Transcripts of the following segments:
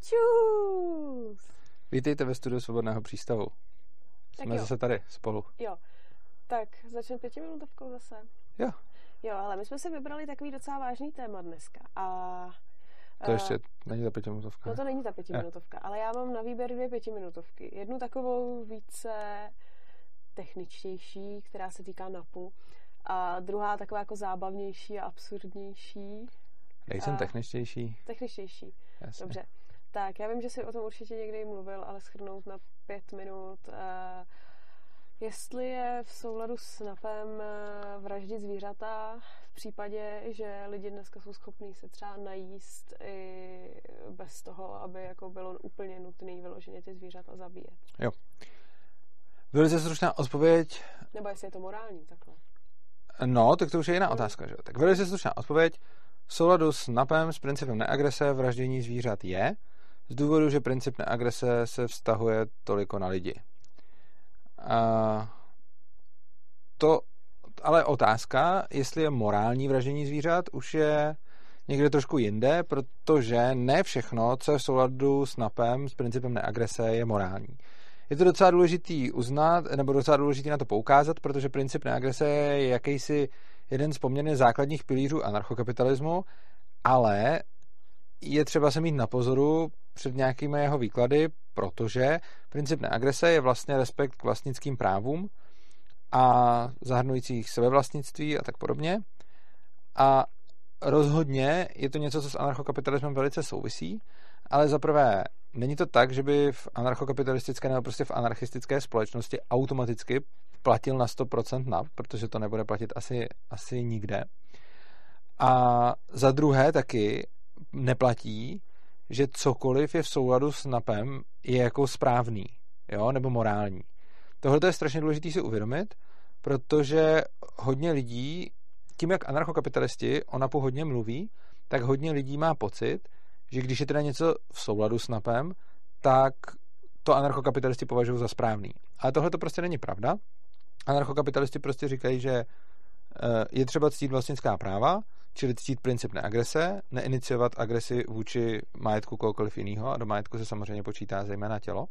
Čus! Vítejte ve studiu Svobodného přístavu. Tak Jsme jo. zase tady spolu. Jo. Tak začneme pětiminutovkou zase. Jo. Jo, ale my jsme si vybrali takový docela vážný téma dneska. A To eh, ještě není ta pětiminutovka. No to není ta pětiminutovka, ale já mám na výběr dvě pětiminutovky. Jednu takovou více techničtější, která se týká NAPu, a druhá taková jako zábavnější a absurdnější. Nejsem a- techničtější. Techničtější. Jasně. Dobře. Tak, já vím, že jsi o tom určitě někdy mluvil, ale schrnout na pět minut. eh, Jestli je v souladu s NAPem eh, vraždit zvířata v případě, že lidi dneska jsou schopní se třeba najíst i bez toho, aby jako bylo úplně nutné vyloženě ty zvířata zabíjet. Velice stručná odpověď. Nebo jestli je to morální takhle. No, tak to už je jiná Hmm. otázka. Že? jo. Tak velice stručná odpověď. V souladu s NAPem, s principem neagrese, vraždění zvířat je, z důvodu, že princip neagrese se vztahuje toliko na lidi. A to ale otázka, jestli je morální vraždění zvířat, už je někde trošku jinde, protože ne všechno, co je v souladu s NAPem, s principem neagrese, je morální. Je to docela důležitý uznat, nebo docela důležitý na to poukázat, protože princip neagrese je jakýsi jeden z poměrně základních pilířů anarchokapitalismu, ale je třeba se mít na pozoru před nějakými jeho výklady, protože princip neagrese je vlastně respekt k vlastnickým právům a zahrnujících sebevlastnictví a tak podobně. A rozhodně je to něco, co s anarchokapitalismem velice souvisí, ale za prvé není to tak, že by v anarchokapitalistické nebo prostě v anarchistické společnosti automaticky platil na 100% NAP, protože to nebude platit asi, asi nikde. A za druhé taky neplatí, že cokoliv je v souladu s NAPem je jako správný, jo, nebo morální. Tohle je strašně důležité si uvědomit, protože hodně lidí, tím jak anarchokapitalisti o NAPu hodně mluví, tak hodně lidí má pocit, že když je teda něco v souladu s NAPem, tak to anarchokapitalisti považují za správný. Ale tohle to prostě není pravda. Anarchokapitalisti prostě říkají, že eh, je třeba ctít vlastnická práva, čili ctít princip neagrese, neiniciovat agresi vůči majetku kohokoliv jiného a do majetku se samozřejmě počítá zejména tělo.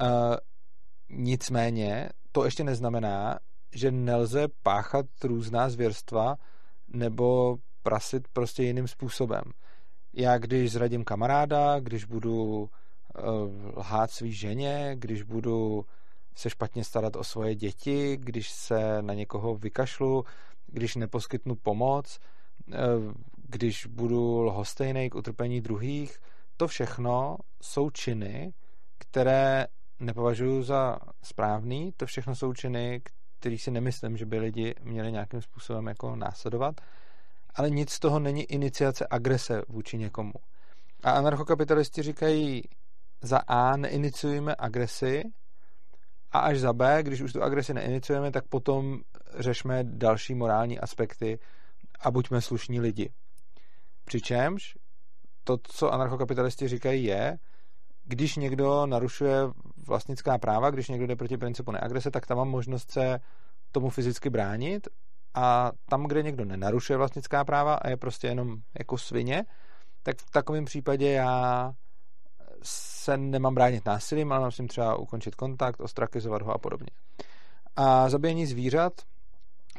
Eh, Nicméně to ještě neznamená, že nelze páchat různá zvěrstva nebo prasit prostě jiným způsobem. Já když zradím kamaráda, když budu uh, lhát svý ženě, když budu se špatně starat o svoje děti, když se na někoho vykašlu, když neposkytnu pomoc, uh, když budu lhostejnej k utrpení druhých, to všechno jsou činy, které nepovažuji za správný, to všechno jsou činy, který si nemyslím, že by lidi měli nějakým způsobem jako následovat, ale nic z toho není iniciace agrese vůči někomu. A anarchokapitalisti říkají, za A neiniciujeme agresi a až za B, když už tu agresi neiniciujeme, tak potom řešme další morální aspekty a buďme slušní lidi. Přičemž to, co anarchokapitalisti říkají, je, když někdo narušuje vlastnická práva, když někdo jde proti principu neagrese, tak tam mám možnost se tomu fyzicky bránit a tam, kde někdo nenarušuje vlastnická práva a je prostě jenom jako svině, tak v takovém případě já se nemám bránit násilím, ale mám s ním třeba ukončit kontakt, ostrakizovat ho a podobně. A zabíjení zvířat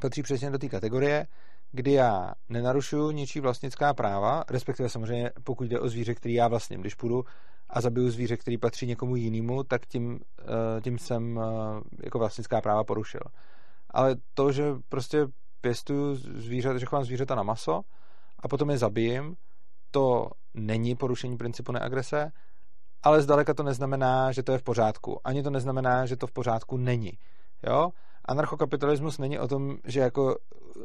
patří přesně do té kategorie, kdy já nenarušuju ničí vlastnická práva, respektive samozřejmě pokud jde o zvíře, který já vlastním. Když půjdu a zabiju zvíře, který patří někomu jinému, tak tím, eh, tím jsem eh, jako vlastnická práva porušil. Ale to, že prostě pěstuju zvířata, že chovám zvířata na maso a potom je zabijím, to není porušení principu neagrese, ale zdaleka to neznamená, že to je v pořádku. Ani to neznamená, že to v pořádku není. Jo? Anarchokapitalismus není o tom, že jako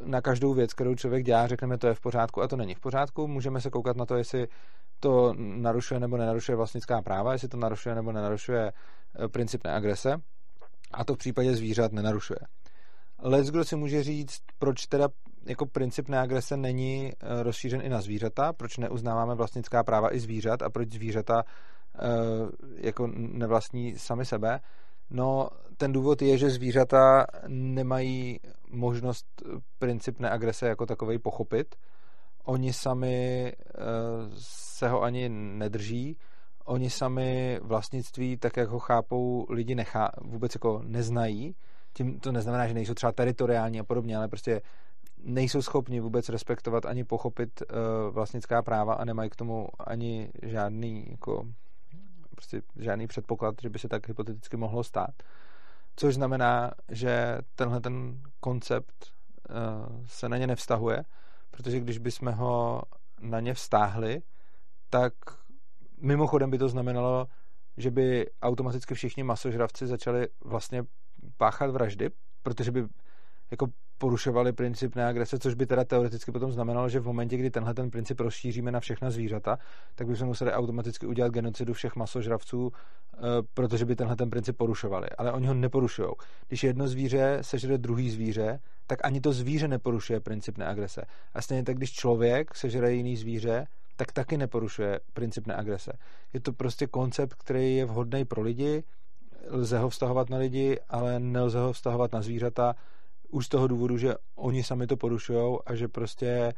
na každou věc, kterou člověk dělá, řekneme, to je v pořádku a to není v pořádku. Můžeme se koukat na to, jestli to narušuje nebo nenarušuje vlastnická práva, jestli to narušuje nebo nenarušuje eh, princip neagrese. A to v případě zvířat nenarušuje. Lec, kdo si může říct, proč teda jako princip neagrese není eh, rozšířen i na zvířata, proč neuznáváme vlastnická práva i zvířat a proč zvířata eh, jako nevlastní sami sebe. No, ten důvod je, že zvířata nemají možnost princip neagrese jako takovej pochopit. Oni sami se ho ani nedrží. oni sami vlastnictví, tak jak ho chápou, lidi nechá, vůbec jako neznají. Tím to neznamená, že nejsou třeba teritoriální a podobně, ale prostě nejsou schopni vůbec respektovat ani pochopit uh, vlastnická práva a nemají k tomu ani žádný jako prostě žádný předpoklad, že by se tak hypoteticky mohlo stát. Což znamená, že tenhle ten koncept uh, se na ně nevztahuje, protože když bychom ho na ně vztáhli, tak mimochodem by to znamenalo, že by automaticky všichni masožravci začali vlastně páchat vraždy, protože by jako porušovali princip neagrese, což by teda teoreticky potom znamenalo, že v momentě, kdy tenhle ten princip rozšíříme na všechna zvířata, tak bychom museli automaticky udělat genocidu všech masožravců, eh, protože by tenhle ten princip porušovali. Ale oni ho neporušují. Když jedno zvíře sežere druhý zvíře, tak ani to zvíře neporušuje princip neagrese. A stejně tak, když člověk sežere jiný zvíře, tak taky neporušuje princip neagrese. Je to prostě koncept, který je vhodný pro lidi, lze ho vztahovat na lidi, ale nelze ho vztahovat na zvířata, už z toho důvodu, že oni sami to porušují a že prostě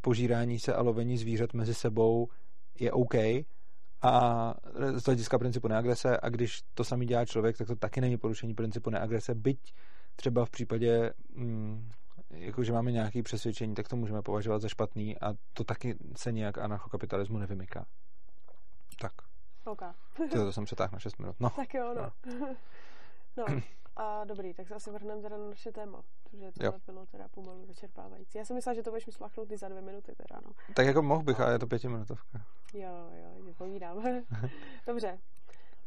požírání se a lovení zvířat mezi sebou je OK a z hlediska principu neagrese a když to sami dělá člověk, tak to taky není porušení principu neagrese, byť třeba v případě mm, jako, že máme nějaké přesvědčení, tak to můžeme považovat za špatný a to taky se nějak anarchokapitalismu nevymyká. Tak. OK. to, to jsem přetáhl na 6 minut. No. Tak jo, no. no. A dobrý, tak se asi vrhneme teda na naše téma, protože to bylo teda pomalu vyčerpávající. Já jsem myslela, že to budeš mi slachnout i za dvě minuty teda, no. Tak jako mohl bych, ale je to pětiminutovka. Jo, jo, povídám. Dobře.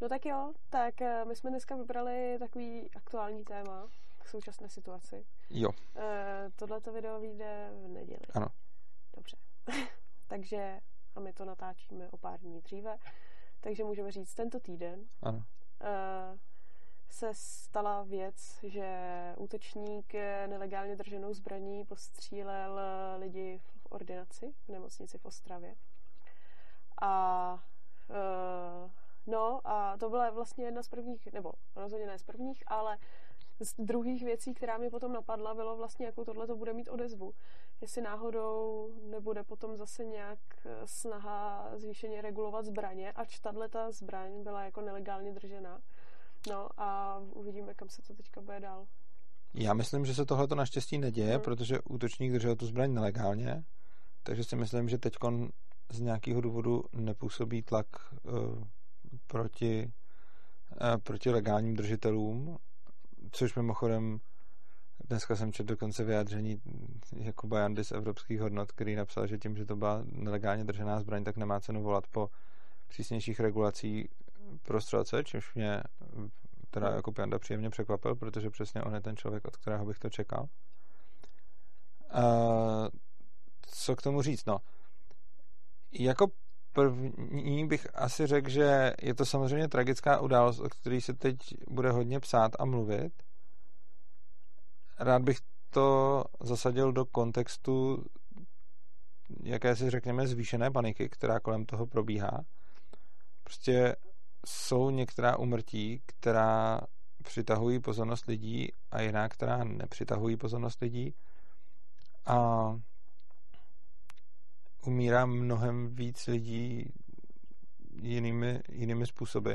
No tak jo, tak eh, my jsme dneska vybrali takový aktuální téma k současné situaci. Jo. E, tohleto video vyjde v neděli. Ano. Dobře. takže, a my to natáčíme o pár dní dříve, takže můžeme říct tento týden. Ano. E, se stala věc, že útočník nelegálně drženou zbraní postřílel lidi v ordinaci v nemocnici v Ostravě. A uh, no a to byla vlastně jedna z prvních, nebo rozhodně ne z prvních, ale z druhých věcí, která mi potom napadla, bylo vlastně, jakou tohle to bude mít odezvu. Jestli náhodou nebude potom zase nějak snaha zvýšeně regulovat zbraně, ač tahle ta zbraň byla jako nelegálně držená No a uvidíme, kam se to teďka bude dál. Já myslím, že se tohle to naštěstí neděje, hmm. protože útočník držel tu zbraň nelegálně, takže si myslím, že teď z nějakého důvodu nepůsobí tlak uh, proti, uh, proti legálním držitelům, což mimochodem dneska jsem četl dokonce vyjádření Jakuba Jandy z evropských hodnot, který napsal, že tím, že to byla nelegálně držená zbraň, tak nemá cenu volat po přísnějších regulací pro střelce, čímž mě teda jako Panda příjemně překvapil, protože přesně on je ten člověk, od kterého bych to čekal. A co k tomu říct? No, jako první bych asi řekl, že je to samozřejmě tragická událost, o které se teď bude hodně psát a mluvit. Rád bych to zasadil do kontextu jakési, řekněme, zvýšené paniky, která kolem toho probíhá. Prostě jsou některá umrtí, která přitahují pozornost lidí a jiná, která nepřitahují pozornost lidí. A umírá mnohem víc lidí jinými, jinými způsoby.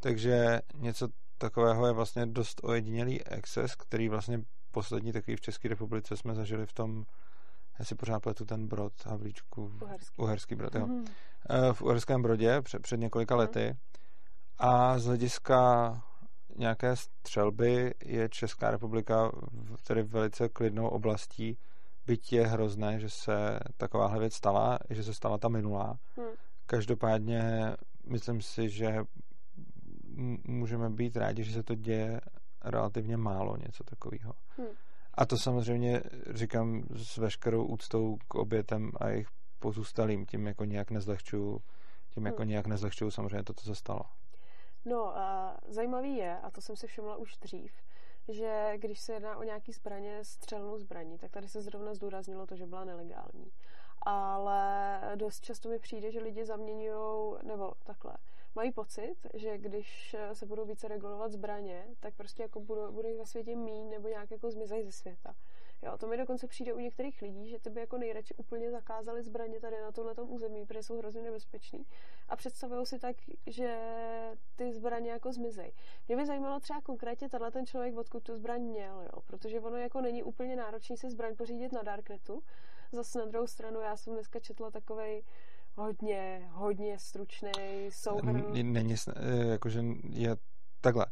Takže něco takového je vlastně dost ojedinělý exces, který vlastně poslední takový v České republice jsme zažili v tom, já si pořád pletu ten brod, Havlíčku, Uherský, Uherský brod, jo. Mm-hmm. V Uherském brodě před, před několika mm-hmm. lety a z hlediska nějaké střelby je Česká republika tedy velice klidnou oblastí, byť je hrozné, že se takováhle věc stala, že se stala ta minulá. Hmm. Každopádně myslím si, že můžeme být rádi, že se to děje relativně málo, něco takového. Hmm. A to samozřejmě říkám s veškerou úctou k obětem a jejich pozůstalým, tím jako nějak nezlehčuju, tím jako hmm. nějak nezlehčuju samozřejmě to, co se stalo. No, a zajímavý je, a to jsem si všimla už dřív, že když se jedná o nějaký zbraně, střelnou zbraní, tak tady se zrovna zdůraznilo to, že byla nelegální. Ale dost často mi přijde, že lidi zaměňují, nebo takhle, mají pocit, že když se budou více regulovat zbraně, tak prostě jako budou, budou jich ve světě míň nebo nějak jako zmizej ze světa. Jo, to mi dokonce přijde u některých lidí, že ty by jako nejradši úplně zakázali zbraně tady na tomhle území, protože jsou hrozně nebezpečný. A představují si tak, že ty zbraně jako zmizej. Mě by zajímalo třeba konkrétně tenhle ten člověk, odkud tu zbraň měl, jo? protože ono jako není úplně náročný si zbraň pořídit na Darknetu. Zase na druhou stranu, já jsem dneska četla takovej hodně, hodně stručný souhrn. Není, eh, jakože je takhle.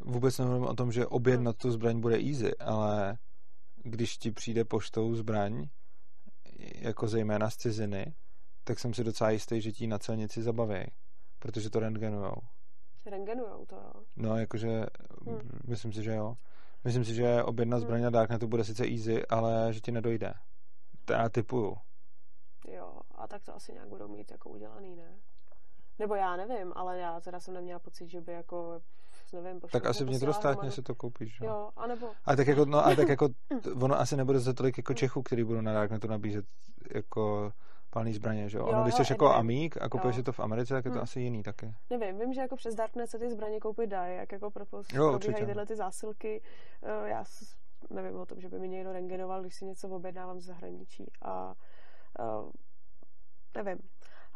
Vůbec nemluvím o tom, že objednat hmm. tu zbraň bude easy, ale když ti přijde poštou zbraň, jako zejména z ciziny, tak jsem si docela jistý, že ti na celnici zabaví, protože to rentgenujou. Rengenujou to, jo? No, jakože, hmm. myslím si, že jo. Myslím si, že objednat hmm. zbraň na Darknetu bude sice easy, ale že ti nedojde. To já typuju. Jo, a tak to asi nějak budou mít jako udělaný, ne? Nebo já nevím, ale já teda jsem neměla pocit, že by jako nevím, Tak asi vnitrostátně si to koupíš, jo? Jo, anebo... A tak jako, no, a tak jako, ono asi nebude za tolik jako Čechů, který budou na Darknetu nabízet jako palný zbraně, že jo? Ono, když jsi jako amík a kupuješ si to v Americe, tak je to hmm. asi jiný taky. Nevím, vím, že jako přes Darknet se ty zbraně koupit dají, jak jako probíhají tyhle ty zásilky. Eh, já nevím o tom, že by mi někdo rengenoval, když si něco objednávám z zahraničí. A uh, nevím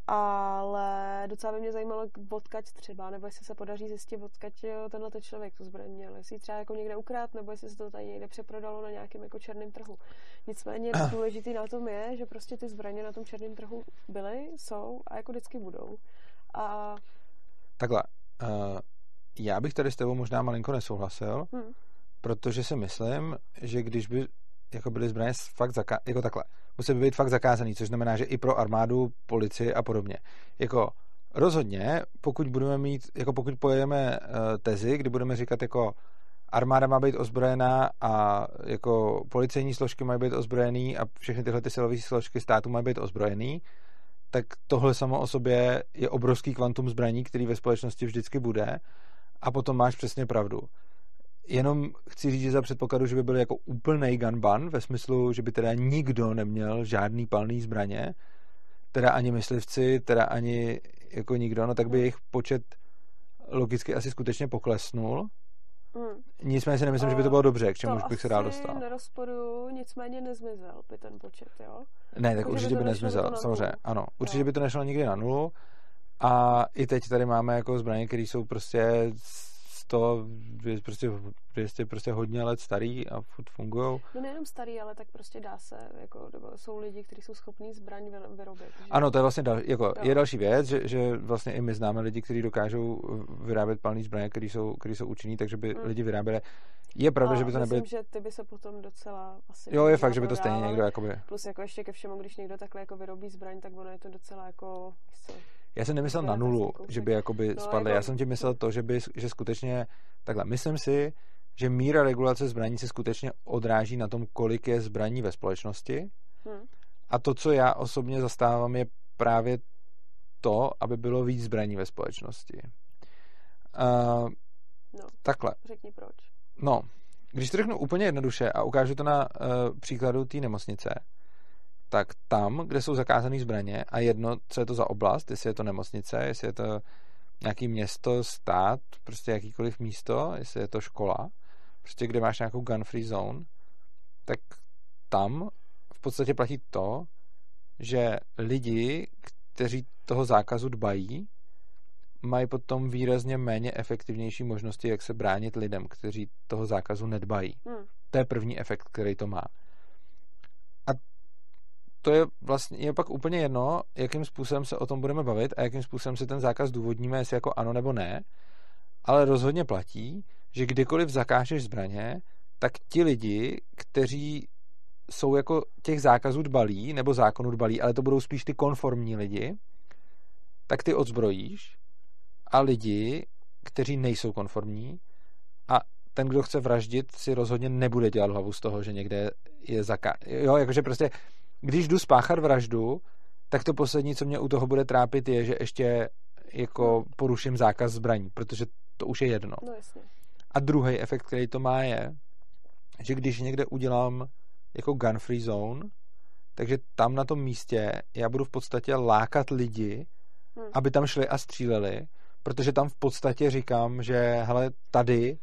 ale docela by mě zajímalo, odkaď třeba, nebo jestli se podaří zjistit, odkaď tenhle ten člověk tu zbraň měl. Jestli třeba jako někde ukrát, nebo jestli se to tady někde přeprodalo na nějakém jako černém trhu. Nicméně důležitý na tom je, že prostě ty zbraně na tom černém trhu byly, jsou a jako vždycky budou. A... Takhle, uh, já bych tady s tebou možná malinko nesouhlasil, hmm. protože si myslím, že když by jako byly zbraně fakt zaká- jako takhle, musí být fakt zakázaný, což znamená, že i pro armádu, policii a podobně. Jako rozhodně, pokud budeme mít, jako pokud pojedeme uh, tezi, kdy budeme říkat jako armáda má být ozbrojená a jako policejní složky mají být ozbrojený a všechny tyhle ty silové složky státu mají být ozbrojený, tak tohle samo o sobě je obrovský kvantum zbraní, který ve společnosti vždycky bude a potom máš přesně pravdu. Jenom chci říct, že za předpokladu, že by byl jako úplný gun ban, ve smyslu, že by teda nikdo neměl žádný palný zbraně, teda ani myslivci, teda ani jako nikdo, no tak by jejich počet logicky asi skutečně poklesnul. Hmm. Nicméně si nemyslím, že by to bylo dobře, k čemu bych se dál dostal. nerozporu, nicméně nezmizel by ten počet, jo? Ne, tak jako, určitě by, by nezmizel, samozřejmě, ano. Určitě jo. by to nešlo nikdy na nulu. A i teď tady máme jako zbraně, které jsou prostě 100, je prostě, prostě, prostě hodně let starý a furt fungují. No nejenom starý, ale tak prostě dá se, jako, jsou lidi, kteří jsou schopní zbraň vyrobit. Že? Ano, to je vlastně dal, jako, je další věc, že, že vlastně i my známe lidi, kteří dokážou vyrábět palný zbraně, které jsou, který jsou účinný, takže by mm. lidi vyráběli. Je pravda, a že by to nebyly... myslím, že ty by se potom docela asi... Jo, je fakt, že by to stejně někdo jakoby... Plus jako ještě ke všemu, když někdo takhle jako vyrobí zbraň, tak ono je to docela jako... Já jsem nemyslel na nulu, že by jakoby spadly. Jako... Já jsem ti myslel to, že by, že skutečně, takhle, myslím si, že míra regulace zbraní se skutečně odráží na tom, kolik je zbraní ve společnosti. Hmm. A to, co já osobně zastávám, je právě to, aby bylo víc zbraní ve společnosti. Uh, no, takhle. Řekni proč. No, když to řeknu úplně jednoduše a ukážu to na uh, příkladu té nemocnice, tak tam, kde jsou zakázané zbraně a jedno, co je to za oblast, jestli je to nemocnice, jestli je to nějaký město, stát, prostě jakýkoliv místo, jestli je to škola, prostě kde máš nějakou gun-free zone, tak tam v podstatě platí to, že lidi, kteří toho zákazu dbají, mají potom výrazně méně efektivnější možnosti, jak se bránit lidem, kteří toho zákazu nedbají. Hmm. To je první efekt, který to má to je vlastně je pak úplně jedno, jakým způsobem se o tom budeme bavit a jakým způsobem si ten zákaz důvodníme, jestli jako ano nebo ne, ale rozhodně platí, že kdykoliv zakážeš zbraně, tak ti lidi, kteří jsou jako těch zákazů dbalí, nebo zákonů dbalí, ale to budou spíš ty konformní lidi, tak ty odzbrojíš a lidi, kteří nejsou konformní a ten, kdo chce vraždit, si rozhodně nebude dělat hlavu z toho, že někde je zaká... Jo, jakože prostě když jdu spáchat vraždu, tak to poslední, co mě u toho bude trápit, je, že ještě jako no. poruším zákaz zbraní, protože to už je jedno. No, jasně. A druhý efekt, který to má, je, že když někde udělám jako gun free zone, takže tam na tom místě já budu v podstatě lákat lidi, hmm. aby tam šli a stříleli, protože tam v podstatě říkám, že hele, tady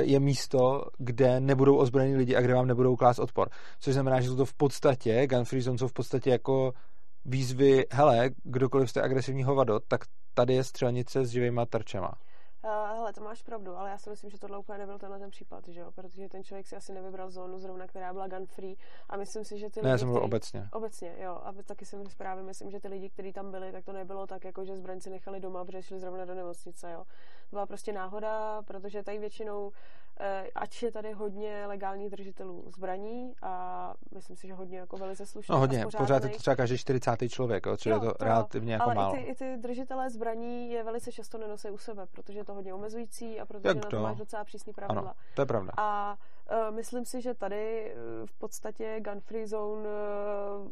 je místo, kde nebudou ozbrojení lidi a kde vám nebudou klást odpor. Což znamená, že jsou to v podstatě, gun free zone jsou v podstatě jako výzvy, hele, kdokoliv jste agresivní hovado, tak tady je střelnice s živýma tarčema. Uh, hele, to máš pravdu, ale já si myslím, že tohle úplně nebyl tenhle ten případ, že jo? Protože ten člověk si asi nevybral zónu zrovna, která byla gun free a myslím si, že ty ne, lidi, já jsem který... obecně. Obecně, jo. A taky jsem si právě myslím, že ty lidi, kteří tam byli, tak to nebylo tak, jako že zbraňci nechali doma, protože šli zrovna do nemocnice, jo. Byla prostě náhoda, protože tady většinou ač je tady hodně legálních držitelů zbraní a myslím si, že hodně jako velice slušných No hodně, pořád je to třeba každý 40. člověk, jo, čili jo, je to, to relativně jako ale málo. Ale i ty, i ty držitelé zbraní je velice často nenosí u sebe, protože je to hodně omezující a protože Jak na to máš docela přísný pravidla. Ano, to je pravda. A uh, myslím si, že tady uh, v podstatě gun free zone uh,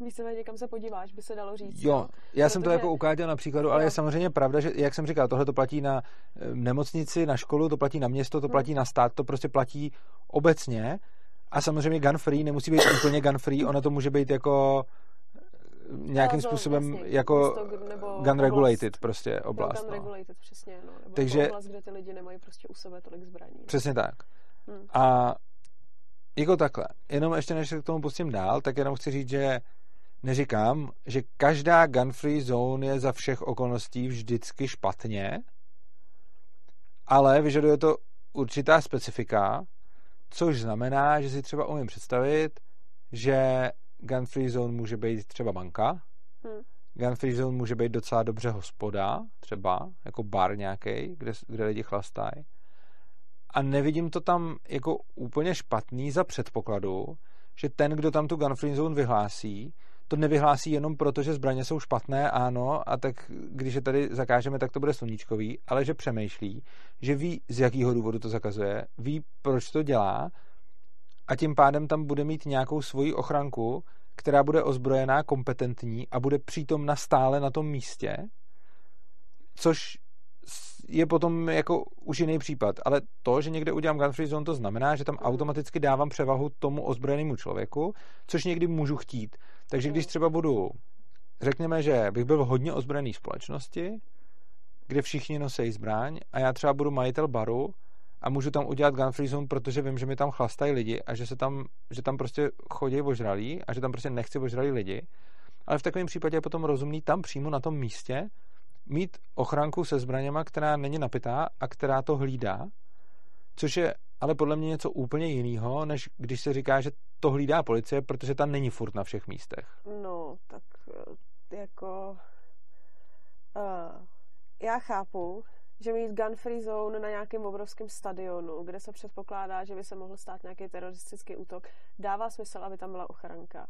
víceméně kam se podíváš, by se dalo říct. Jo, no? já Protože... jsem to jako ukázal na příkladu, ale jo. je samozřejmě pravda, že jak jsem říkal, tohle to platí na nemocnici, na školu, to platí na město, to hmm. Platí na stát, to prostě platí obecně. A samozřejmě gun free nemusí být úplně gun free, ono to může být jako nějakým to, způsobem jasně, jako gun regulated prostě oblast. No, gun no. regulated, přesně, no. Nebo Takže, oblast, kde ty lidi nemají prostě u sebe tolik zbraní. Přesně tak. Hmm. A jako takhle, jenom ještě než se k tomu pustím dál, tak jenom chci říct, že neříkám, že každá gun-free zone je za všech okolností vždycky špatně, ale vyžaduje to určitá specifika, což znamená, že si třeba umím představit, že gun-free zone může být třeba banka, hmm. gun-free zone může být docela dobře hospoda, třeba jako bar nějaký, kde, kde lidi chlastají. A nevidím to tam jako úplně špatný za předpokladu, že ten, kdo tam tu gun-free zone vyhlásí, to nevyhlásí jenom proto, že zbraně jsou špatné, ano, a tak když je tady zakážeme, tak to bude sluníčkový, ale že přemýšlí, že ví, z jakého důvodu to zakazuje, ví, proč to dělá a tím pádem tam bude mít nějakou svoji ochranku, která bude ozbrojená, kompetentní a bude přítomna stále na tom místě, což je potom jako už jiný případ. Ale to, že někde udělám gun free zone, to znamená, že tam automaticky dávám převahu tomu ozbrojenému člověku, což někdy můžu chtít. Takže když třeba budu, řekněme, že bych byl v hodně ozbrojený společnosti, kde všichni nosí zbraň a já třeba budu majitel baru a můžu tam udělat gun free zone, protože vím, že mi tam chlastají lidi a že, se tam, že tam prostě chodí ožralí a že tam prostě nechci ožralí lidi. Ale v takovém případě je potom rozumný tam přímo na tom místě mít ochranku se zbraněma, která není napitá a která to hlídá, což je ale podle mě něco úplně jiného, než když se říká, že to hlídá policie, protože ta není furt na všech místech. No, tak eh, jako... Uh, já chápu, že mít gun free zone na nějakém obrovském stadionu, kde se předpokládá, že by se mohl stát nějaký teroristický útok, dává smysl, aby tam byla ochranka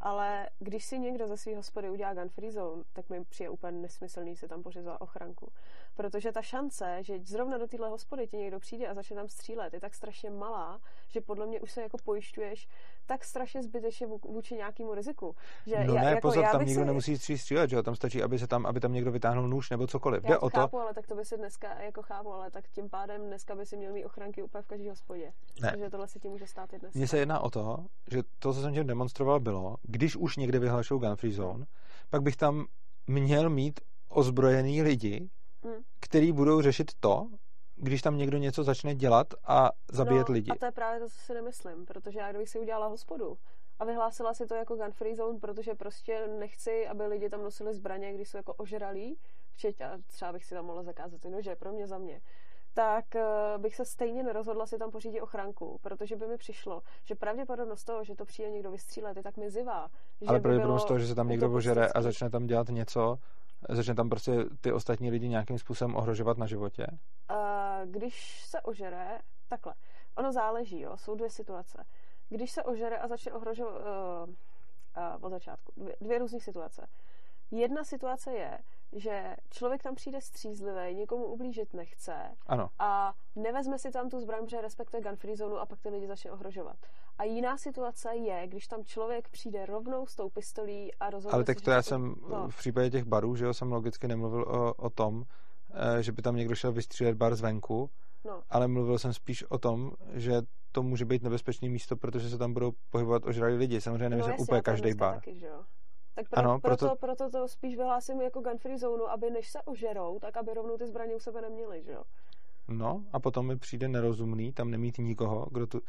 ale když si někdo ze svého hospody udělá gun free zone, tak mi přijde úplně nesmyslný se tam pořizovat ochranku. Protože ta šance, že zrovna do téhle hospody ti někdo přijde a začne tam střílet, je tak strašně malá, že podle mě už se jako pojišťuješ tak strašně zbytečně vůči nějakému riziku. Že no já, ne, jako pozor, já tam nikdo si... nemusí střílet, že jo? Tam stačí, aby se tam, aby tam někdo vytáhnul nůž nebo cokoliv. Já Jde to o chápu, to... ale tak to by si dneska jako chápu, ale tak tím pádem dneska by si měl mít ochranky úplně v každé hospodě. Ne. Protože tohle se ti může stát i dneska. Mně se jedná o to, že to, co jsem tím demonstroval, bylo, když už někde vyhlašují gun free zone, pak bych tam měl mít ozbrojený lidi, hmm. který budou řešit to, když tam někdo něco začne dělat a zabíjet no, lidi. A to je právě to, co si nemyslím, protože já kdybych si udělala hospodu a vyhlásila si to jako gun free zone, protože prostě nechci, aby lidi tam nosili zbraně, když jsou jako ožralí, včetně, třeba bych si tam mohla zakázat ty nože, pro mě za mě, tak uh, bych se stejně nerozhodla si tam pořídit ochranku, protože by mi přišlo, že pravděpodobnost toho, že to přijde někdo vystřílet, je tak mizivá. Že Ale pravděpodobnost toho, že se tam někdo ožere a začne tam dělat něco, začne tam prostě ty ostatní lidi nějakým způsobem ohrožovat na životě? Uh, když se ožere, takhle, ono záleží, jo, jsou dvě situace. Když se ožere a začne ohrožovat uh, uh, od začátku, dvě, dvě různé situace. Jedna situace je, že člověk tam přijde střízlivý, nikomu ublížit nechce ano. a nevezme si tam tu zbraň, protože respektuje gun free zónu a pak ty lidi začne ohrožovat. A jiná situace je, když tam člověk přijde rovnou s tou pistolí a rozhodne Ale tak to já jsem no. v případě těch barů, že jo, jsem logicky nemluvil o, o tom, eh, že by tam někdo šel vystřílet bar zvenku, no. ale mluvil jsem spíš o tom, že to může být nebezpečné místo, protože se tam budou pohybovat ožralí lidi. Samozřejmě nemyslím no, úplně každý bar. Taky, že jo? Tak pro, ano, proto, proto, proto to spíš vyhlásím jako gun free zónu, aby než se ožerou, tak aby rovnou ty zbraně u sebe neměli, že jo? No a potom mi přijde nerozumný tam nemít nikoho, kdo tu...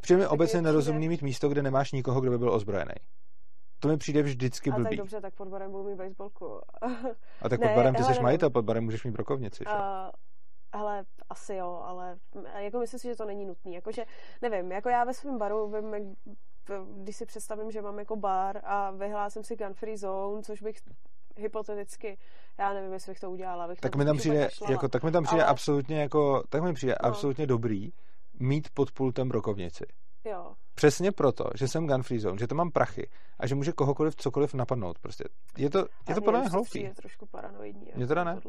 Přijde mi obecně nerozumný mít místo, kde nemáš nikoho, kdo by byl ozbrojený. To mi přijde vždycky A tak blbý. dobře, tak pod barem budu mít baseballku. A tak Ne, pod barem ty jsi majitel, pod barem můžeš mít brokovnici. Že? Uh, ale asi jo, ale jako myslím si, že to není nutný. Jakože, nevím, jako já ve svém baru vím, jak, když si představím, že mám jako bar a vyhlásím si gun free zone, což bych hypoteticky, já nevím, jestli bych to udělala. Bych tak mi tam přijde, jako, tak mi tam přijde Ale- absolutně jako, tak mi přijde No. absolutně dobrý mít pod pultem brokovnici. Jo, Přesně proto, že jsem gun free zone, že to mám prachy a že může kohokoliv cokoliv napadnout. Prostě. Je to, je to podle mě hloupý. přijde trošku paranoidní. Mně jako teda ne.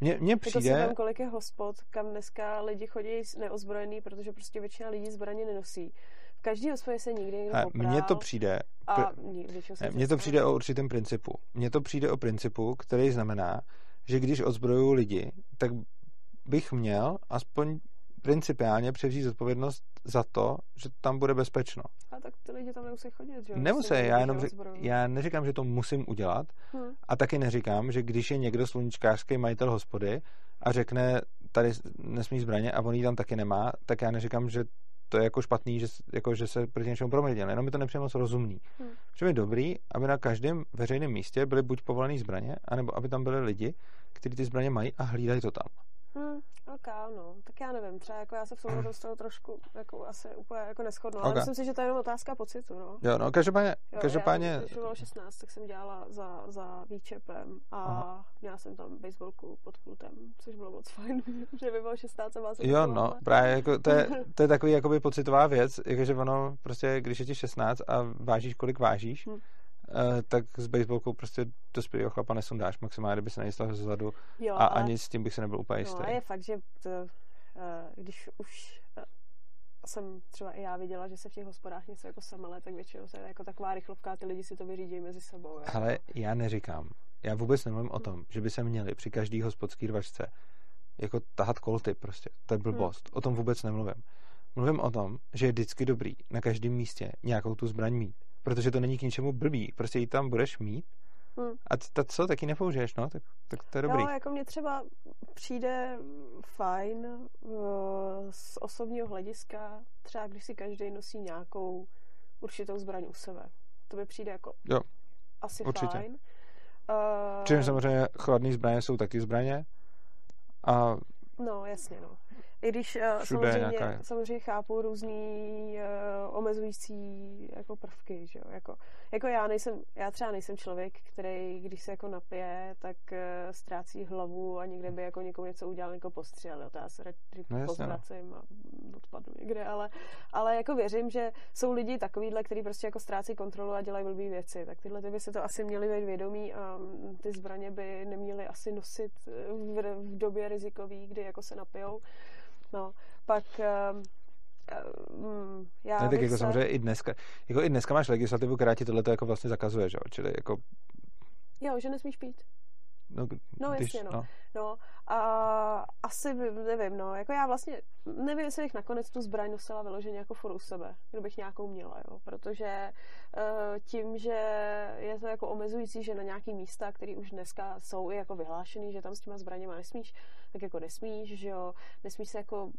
Mně, mně Jako si přijde, vem, kolik je hospod, kam dneska lidi chodí neozbrojený, protože prostě většina lidí zbraně nenosí. Každý hospodě se nikdy někdo popral. mně to přijde, A mně to přijde o určitém principu. Mně to přijde o principu, který znamená, že když odzbrojuju lidi, tak bych měl aspoň principiálně převzít zodpovědnost za to, že tam bude bezpečno. A tak ty lidi tam nemusí chodit, že jo? Nemusí, já jenom řek, já neříkám, že to musím udělat Hm. a taky neříkám, že když je někdo sluníčkářský majitel hospody a řekne, tady nesmí zbraně a on ji tam taky nemá, tak já neříkám, že to je jako špatný, že, jako, že se proti něčemu promluvil. Jenom mi to nepřijde moc rozumný. Hm. Že je dobrý, aby na každém veřejném místě byly buď povolené zbraně, anebo aby tam byli lidi, kteří ty zbraně mají a hlídají to tam. Hm, ok, no. Tak já nevím, třeba jako já se v tomhle dostanu trošku jako asi úplně jako neschodno, ale Ok. myslím si, že to je jenom otázka pocitu, no. Jo, no, každopádně, Jo, každopádně Já, když bylo 16, tak jsem dělala za, za výčepem a Aha. měla jsem tam baseballku pod pultem, což bylo moc fajn, že mi bylo 16 a má se Jo, no, právě jako to je, to je takový jakoby pocitová věc, jakože ono prostě, když je ti 16 a vážíš, kolik vážíš, Hm. Eh, tak s baseballkou prostě dospělého chlapa nesundáš, maximálně, kdyby se nejistal zezadu jo, a ani s tím bych se nebyl úplně jistý. No a je fakt, že to, eh, když už eh, jsem třeba i já viděla, že se v těch hospodách něco jako samele, tak většinou to je jako taková rychlovka, ty lidi si to vyřídí mezi sebou. Jo. Ale já neříkám, já vůbec nemluvím o Hm. tom, že by se měli při každý hospodský rvačce jako tahat kolty prostě, to je Hm. blbost, o tom vůbec nemluvím. Mluvím o tom, že je vždycky dobrý na každém místě nějakou tu zbraň mít, protože to není k ničemu blbý, prostě ji tam budeš mít Hm. a ta co, tak ji nepoužiješ, no, tak, tak to je dobrý. No, jako mně třeba přijde fajn eh, z osobního hlediska, třeba když si každý nosí nějakou určitou zbraň u sebe. To mi přijde jako Jo, asi určitě. fajn. Uh, Čím samozřejmě chladné zbraně jsou taky zbraně a No, jasně, no. I když uh, samozřejmě, nějaká- samozřejmě chápu různý uh, omezující jako prvky, že jo. Jako, jako já nejsem, já třeba nejsem člověk, který, když se jako napije, tak uh, ztrácí hlavu a někde by jako někomu něco udělal, jako postřel, jo. To já se radši No no. pozvracím a odpadnu někde, ale, ale jako věřím, že jsou lidi takovýhle, kteří prostě jako ztrácí kontrolu a dělají blbý věci, tak tyhle ty by se to asi měly být vědomí a mm, ty zbraně by neměly asi nosit v, v době rizikový, kdy jako se napijou. No, pak um, já ne, tak jako se... samozřejmě i dneska, jako i dneska máš legislativu, která ti tohle jako vlastně zakazuje, že jo, čili jako, Jo, že nesmíš pít. No, No, když, jasně, no. no. No a asi nevím, no, jako já vlastně nevím, jestli bych nakonec tu zbraň nosila vyloženě jako furt u sebe, kdybych nějakou měla, jo, protože uh, tím, že je to jako omezující, že na nějaký místa, které už dneska jsou i jako vyhlášený, že tam s těma zbraněma nesmíš, tak jako nesmíš, že jo, nesmíš se jako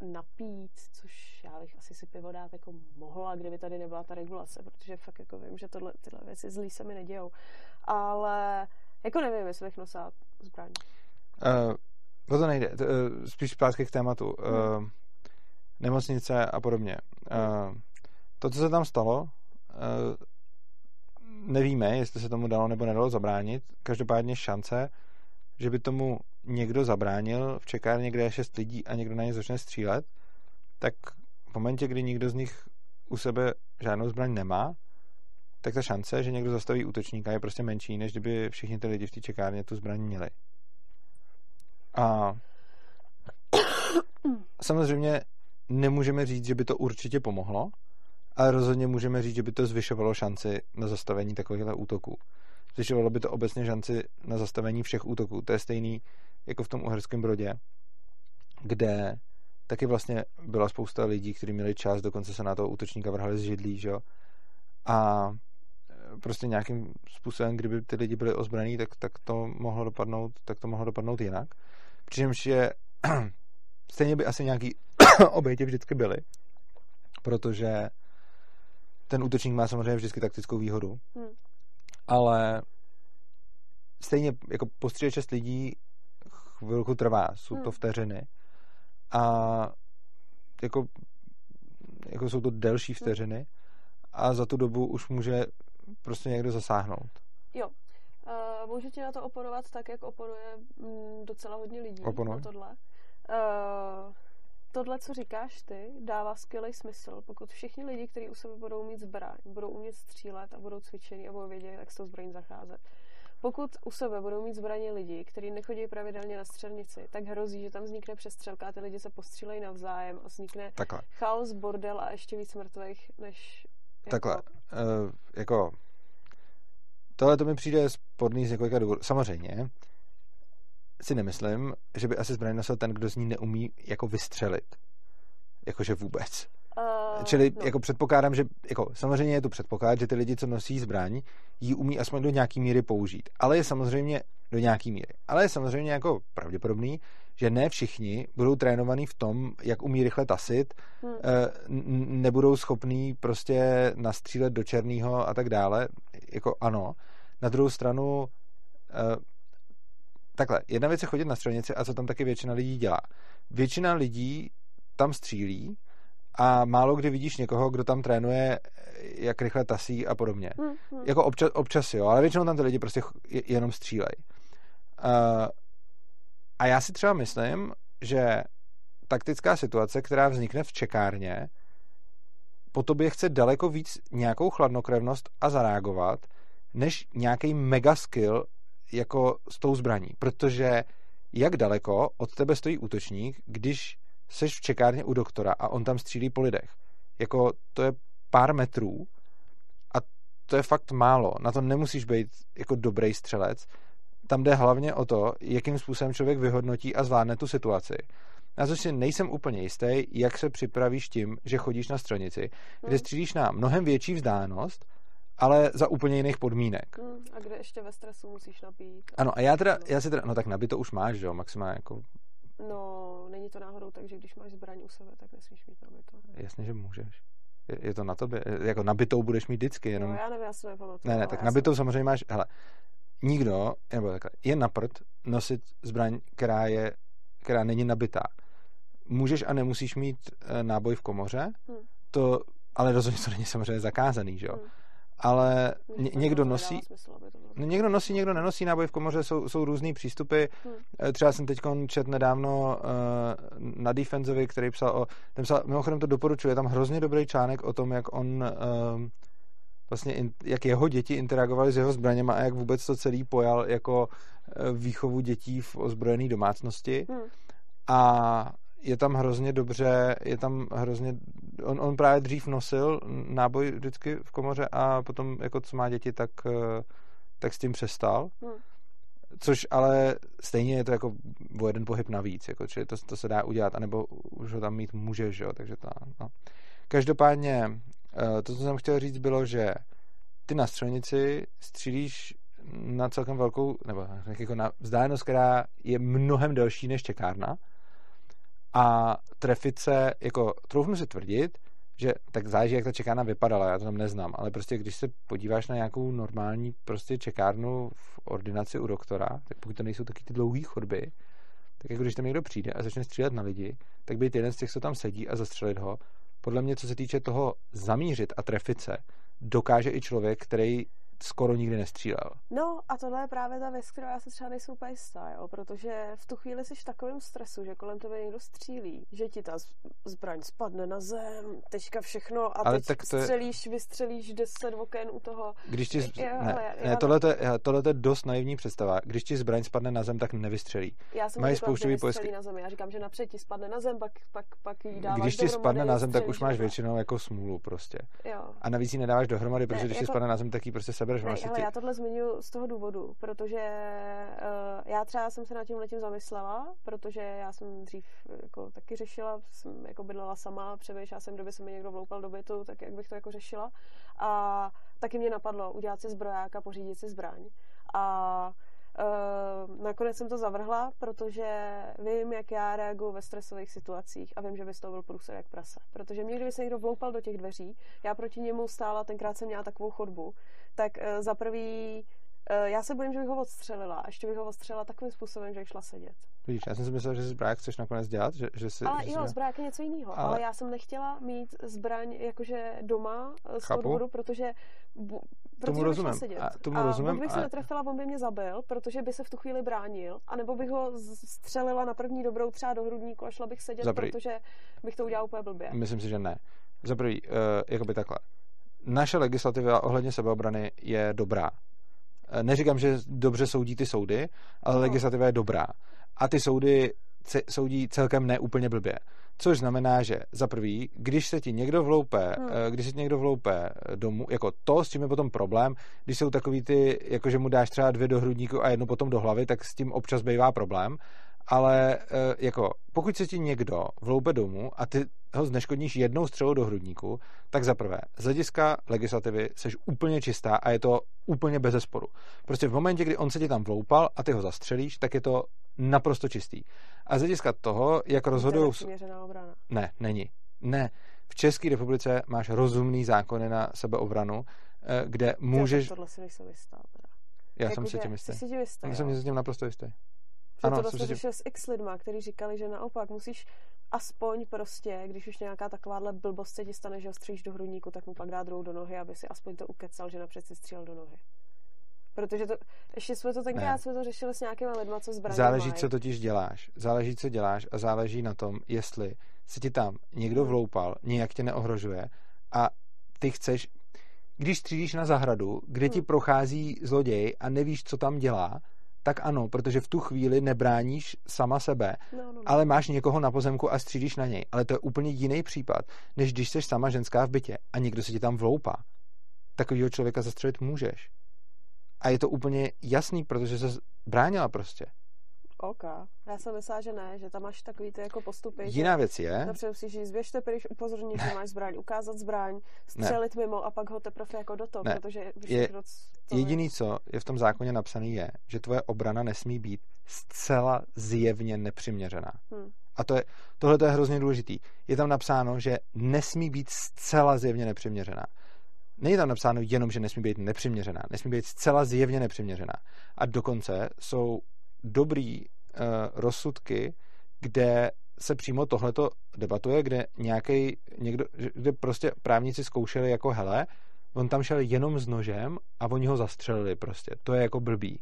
napít, což já bych asi si pivo dát jako mohla, kdyby tady nebyla ta regulace, protože fakt jako vím, že tohle, tyhle věci zlý se mi nedějou. Ale jako nevím, jestli bych nosila zbraň. Uh, o to nejde, t- uh, spíš zpátky k tématu. Uh, nemocnice a podobně. Uh, to, co se tam stalo, uh, nevíme, jestli se tomu dalo nebo nedalo zabránit. Každopádně šance, že by tomu někdo zabránil v čekárně, kde je šest lidí a někdo na ně začne střílet, tak v momentě, kdy nikdo z nich u sebe žádnou zbraň nemá, tak ta šance, že někdo zastaví útočníka, je prostě menší, než kdyby všichni ty lidi v té čekárně tu zbraň měli. A samozřejmě nemůžeme říct, že by to určitě pomohlo, ale rozhodně můžeme říct, že by to zvyšovalo šanci na zastavení takovýchhle útoků. Zvyšovalo by to obecně šanci na zastavení všech útoků. To je stejný jako v tom uherském brodě, kde taky vlastně byla spousta lidí, kteří měli čas, dokonce se na toho útočníka vrhali z židlí, že? A prostě nějakým způsobem, kdyby ty lidi byli ozbraní, tak, tak to mohlo dopadnout, tak to mohlo dopadnout jinak. Přičemž je stejně by asi nějaký oběti vždycky byly, protože ten útočník má samozřejmě vždycky taktickou výhodu, hmm. ale stejně jako postřílet šest lidí chvilku trvá, jsou hmm. to vteřiny a jako, jako jsou to delší hmm. vteřiny a za tu dobu už může prostě někdo zasáhnout. Jo. Uh, můžu ti na to oponovat tak, jak oponuje mm, docela hodně lidí Oponuj. na tohle. Uh, tohle, co říkáš ty, dává skvělý smysl, pokud všichni lidi, kteří u sebe budou mít zbraň, budou umět střílet a budou cvičení a budou vědět, jak s tou zbraní zacházet. Pokud u sebe budou mít zbraně lidi, kteří nechodí pravidelně na střelnici, tak hrozí, že tam vznikne přestřelka a ty lidi se postřílejí navzájem a vznikne Takhle. chaos, bordel a ještě víc mrtvých, než... Takhle, uh, jako... Tohle to mi přijde sporný z několika důvodů. Samozřejmě, si nemyslím, že by asi zbraň nosil ten, kdo z ní neumí jako vystřelit. Jakože vůbec. Uh, Čili no. jako předpokládám, že jako, samozřejmě je tu předpoklad, že ty lidi, co nosí zbraň, ji umí aspoň do nějaký míry použít. Ale je samozřejmě do nějaký míry. Ale je samozřejmě jako pravděpodobný, že ne všichni budou trénovaní v tom, jak umí rychle tasit, hmm. nebudou schopní prostě nastřílet do černého a tak dále. Jako ano. Na druhou stranu eh, takhle, jedna věc je chodit na střelnici a co tam taky většina lidí dělá. Většina lidí tam střílí a málo kdy vidíš někoho, kdo tam trénuje, jak rychle tasí a podobně. Hmm, hmm. Jako občas, občas jo, ale většinou tam ty lidi prostě jenom střílejí. Uh, a já si třeba myslím, že taktická situace, která vznikne v čekárně, po tobě chce daleko víc nějakou chladnokrevnost a zareagovat, než nějaký mega skill jako s tou zbraní, protože jak daleko od tebe stojí útočník, když seš v čekárně u doktora a on tam střílí po lidech. Jako to je pár metrů a to je fakt málo. Na to nemusíš být jako dobrý střelec. Tam jde hlavně o to, jakým způsobem člověk vyhodnotí a zvládne tu situaci. Na to si nejsem úplně jistý, jak se připravíš tím, že chodíš na střelnici, kde hmm. střílíš na mnohem větší vzdálenost ale za úplně jiných podmínek. Hmm, a kde ještě ve stresu musíš nabít. Ano, a já teda, já si teda, no tak nabít to už máš, jo, maximálně jako... No, není to náhodou tak, že když máš zbraň u sebe, tak nesmíš mít nabito. Jasně, že můžeš. Je, je to na tobě. Jako nabitou budeš mít vždycky, jenom... No, já nevím, já si nepamatuju. Ne, ne, tak nabitou jsem... samozřejmě máš, hele, nikdo, nebo takhle, je na prd nosit zbraň, která je, která není nabitá. Můžeš a nemusíš mít e, náboj v komoře, hmm. to, ale rozhodně to není samozřejmě zakázaný, že jo. Hmm ale ně, někdo nosí, no, někdo nosí, někdo nenosí náboj v komoře, jsou, jsou různý přístupy. Hmm. Třeba jsem teď čet nedávno uh, na Defensovi, který psal o, ten psal, mimochodem to doporučuje, je tam hrozně dobrý článek o tom, jak on uh, vlastně, in, jak jeho děti interagovali s jeho zbraněma a jak vůbec to celý pojal jako uh, výchovu dětí v ozbrojené domácnosti. Hmm. A je tam hrozně dobře, je tam hrozně, on, on právě dřív nosil náboj vždycky v komoře a potom jako co má děti, tak, eh, tak s tím přestal. Hmm. Což ale stejně je to jako o jeden pohyb navíc, jako, čili to, to se dá udělat, anebo už ho tam mít může, že jo, takže to, no. Každopádně eh, to, co jsem chtěl říct, bylo, že ty na střelnici střílíš na celkem velkou, nebo jako na vzdálenost, která je mnohem delší než čekárna, a trefit se, jako troufnu si tvrdit, že tak záleží, jak ta čekárna vypadala, já to tam neznám, ale prostě když se podíváš na nějakou normální prostě čekárnu v ordinaci u doktora, tak pokud to nejsou taky ty dlouhé chodby, tak jako když tam někdo přijde a začne střílet na lidi, tak být jeden z těch, co tam sedí a zastřelit ho, podle mě, co se týče toho zamířit a trefit se, dokáže i člověk, který skoro nikdy nestřílel. No a tohle je právě ta věc, kterou já se třeba nejsou úplně jistá, jo? protože v tu chvíli jsi v takovém stresu, že kolem tebe někdo střílí, že ti ta zbraň spadne na zem, teďka všechno a Ale teď tak to je... střelíš, vystřelíš deset oken u toho. Když ti... Z... ne, hele, já, ne, tohle, je, tohle je dost naivní představa. Když ti zbraň spadne na zem, tak nevystřelí. Já jsem Mají spouštěvý pojistky. na zem. Já říkám, že napřed ti spadne na zem, pak, pak, pak jí dáváš Když ti spadne na zem, tak už máš většinou jako smůlu prostě. Jo. A navíc ji nedáváš dohromady, protože když ti jako- spadne na zem, tak ji prostě sebereš. Ale já tohle zmiňuji z toho důvodu, protože uh, já třeba jsem se nad tím letím zamyslela, protože já jsem dřív jako taky řešila, jsem jako bydlela sama, přemýšlela jsem, kdyby se mi někdo vloupal do bytu, tak jak bych to jako řešila. A taky mě napadlo udělat si zbrojáka, pořídit si zbraň. A Uh, nakonec jsem to zavrhla, protože vím, jak já reaguju ve stresových situacích a vím, že by z toho byl průser jak prase. Protože mě, kdyby se někdo vloupal do těch dveří, já proti němu stála, tenkrát jsem měla takovou chodbu, tak uh, za prvý já se bojím, že bych ho odstřelila a ještě bych ho odstřelila takovým způsobem, že bych šla sedět. Víš, já jsem si myslel, že si zbrák chceš nakonec dělat, že, že si, ale že jo, si... zbrák je něco jiného. Ale... ale já jsem nechtěla mít zbraň jakože doma z Chápu. toho důvodu, protože, bu, protože tomu rozumím. šla sedět. A tomu a rozumím. buď bych se a... netrefila, on by mě zabil, protože by se v tu chvíli bránil, anebo bych ho střelila na první dobrou třeba do hrudníku a šla bych sedět, Zaprý. protože bych to udělala úplně blbě. Myslím si, že ne. Za prvý, uh, jakoby takhle. Naše legislativa ohledně sebeobrany je dobrá. Eh, Neříkám, že dobře soudí ty soudy, ale No. legislativa je dobrá. A ty soudy soudí celkem neúplně blbě. Což znamená, že za prvý, když se ti někdo vloupe, Hmm. eh, když se ti někdo vloupe domů, jako to, s tím je potom problém, když jsou takový ty, jako že mu dáš třeba dvě do hrudníku a jednu potom do hlavy, tak s tím občas bývá problém. Ale eh, jako pokud se ti někdo vloupe domů a ty ho zneškodníš jednou střelou do hrudníku, tak za prvé, z hlediska legislativy seš úplně čistá a je to úplně bez zesporu. Prostě v momentě, kdy on se ti tam vloupal a ty ho zastřelíš, tak je to naprosto čistý. A z hlediska toho, jak rozhodují... Ne, není. Ne. V České republice máš rozumný zákony na sebeobranu, eh, kde můžeš... Tohle si nejsem jistá. Já Jako, jsem si tím jistý. Já jsem si tím naprosto jistý. Ano, tohle jsem tím- řešili s x lidma, kteří říkali, že naopak musíš aspoň prostě, když už nějaká takováhle blbost se ti stane, že ho stříš do hrudníku, tak mu pak dá druhou do nohy, aby si aspoň to ukecal, že napřed si střílel do nohy. Protože to, ještě jsme to tenkrát Ne. jsme to řešili s nějakými lidma, co zbraně Záleží, mají. co totiž děláš. Záleží, co děláš a záleží na tom, jestli se ti tam někdo Hmm. vloupal, nějak tě neohrožuje a ty chceš, když střílíš na zahradu, kde ti Hmm. prochází zloděj a nevíš, co tam dělá, tak ano, protože v tu chvíli nebráníš sama sebe, No, no, no. ale máš někoho na pozemku a střílíš na něj. Ale to je úplně jiný případ, než když jsi sama ženská v bytě a někdo se ti tam vloupá. Takovýho člověka zastřelit můžeš. A je to úplně jasný, protože se bránila prostě. OK. Já jsem myslela, že ne, že tam máš takový ty jako postupy. Jiná věc že je, Napřed musíš říct, běžte pryč, upozornit, že máš zbraň, ukázat zbraň, střelit mimo a pak ho teprve jako do toho, Ne. protože Je- to jediný, co je v tom zákoně napsaný, je, že tvoje obrana nesmí být zcela zjevně nepřiměřená. Hm. A to je, tohle to je hrozně důležitý. Je tam napsáno, že nesmí být zcela zjevně nepřiměřená. Není tam napsáno jenom, že nesmí být nepřiměřená. Nesmí být zcela zjevně nepřiměřená. A dokonce jsou dobrý uh, rozsudky, kde se přímo tohleto debatuje, kde nějaký někdo, kde prostě právníci zkoušeli jako hele, on tam šel jenom s nožem a oni ho zastřelili prostě. To je jako blbý.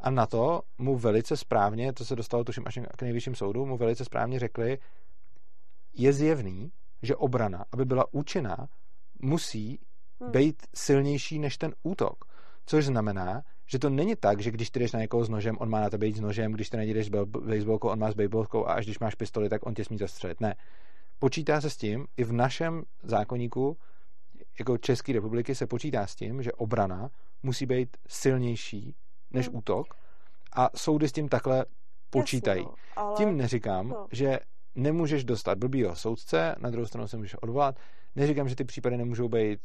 A na to mu velice správně, to se dostalo tuším až k nejvyšším soudu, mu velice správně řekli, je zjevný, že obrana, aby byla účinná, musí Hm. být silnější než ten útok. Což znamená, že to není tak, že když ty jdeš na někoho s nožem, on má na tebe jít s nožem, když ty na něj jdeš s baseballkou, on má s baseballkou a až když máš pistoli, tak on tě smí zastřelit. Ne. Počítá se s tím, i v našem zákonníku jako České republiky se počítá s tím, že obrana musí být silnější než Hmm. útok a soudy s tím takhle počítají. Jasně, no, ale... Tím neříkám, no. že nemůžeš dostat blbýho soudce, na druhou stranu se můžeš odvolat. Neříkám, že ty případy nemůžou být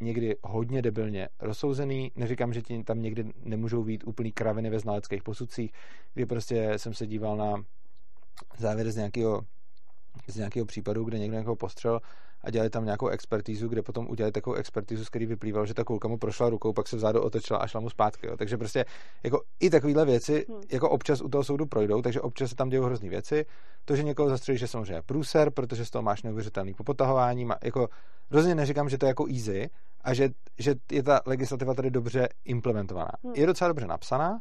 někdy hodně debilně rozsouzený. Neříkám, že ti tam někdy nemůžou být úplný kraviny ve znaleckých posudcích, kdy prostě jsem se díval na závěr z nějakého z nějakého případu, kde někdo někoho postřel a dělali tam nějakou expertízu, kde potom udělali takovou expertízu, z který vyplýval, že ta kulka mu prošla rukou, pak se vzadu otočila a šla mu zpátky. Jo. Takže prostě jako i takovéhle věci Hmm. jako občas u toho soudu projdou, takže občas se tam dějou hrozný věci. To, že někoho zastřelíš, je samozřejmě průser, protože z toho máš neuvěřitelný popotahování. Má, jako, rozhodně neříkám, že to je jako easy a že, že je ta legislativa tady dobře implementovaná. Hmm. Je docela dobře napsaná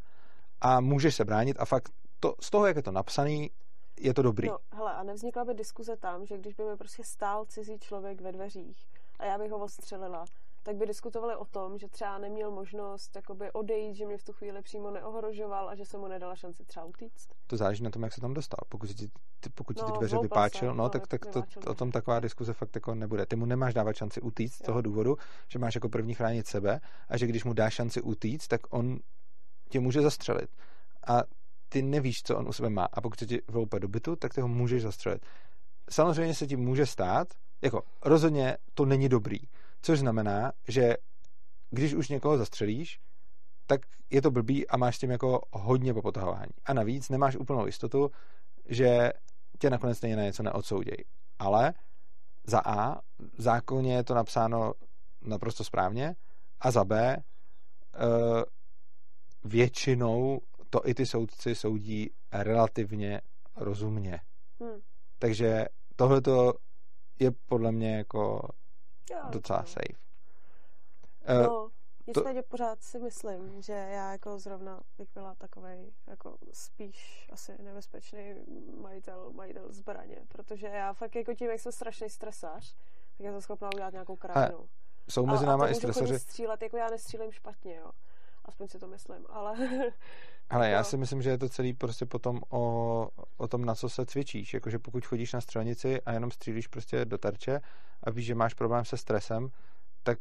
a můžeš se bránit a fakt to, z toho, jak je to napsaný, je to dobrý. No, hele, a nevznikla by diskuze tam, že když by mi prostě stál cizí člověk ve dveřích a já bych ho ostřelila, tak by diskutovali o tom, že třeba neměl možnost jakoby odejít, že mě v tu chvíli přímo neohrožoval a že se mu nedala šanci třeba utíct. To záleží na tom, jak se tam dostal. Pokud ti, ty, pokud ti ty No, dveře vypáčil, se, no, no, tak, tak to, vypáčil o tom taková diskuze fakt jako nebude. Ty mu nemáš dávat šanci utíct z toho důvodu, že máš jako první chránit sebe a že když mu dáš šanci utíct, tak on tě může zastřelit. A ty nevíš, co on u sebe má. A pokud se ti vloupe do bytu, tak ty ho můžeš zastřelit. Samozřejmě se ti může stát, jako rozhodně to není dobrý. Což znamená, že když už někoho zastřelíš, tak je to blbý a máš tím jako hodně popotahování. A navíc nemáš úplnou jistotu, že tě nakonec stejně na něco neodsoudějí. Ale za A, v zákoně je to napsáno naprosto správně a za B, eh, většinou to i ty soudci soudí relativně rozumně. Hmm. Takže tohle je podle mě jako jo, docela safe. Eh, no, nicméně to... pořád si myslím, že já jako zrovna bych byla takovej jako spíš asi nebezpečný majitel, majitel zbraně, protože já fakt jako tím, jak jsem strašný stresař, tak já jsem schopná udělat nějakou kravinu. Jsou mezi náma i stresaři. střílet, jako já nestřílím špatně, jo. Aspoň si to myslím, ale... Ale já si myslím, že je to celý prostě potom o, o tom, na co se cvičíš. Jakože pokud chodíš na střelnici a jenom střílíš prostě do terče a víš, že máš problém se stresem, tak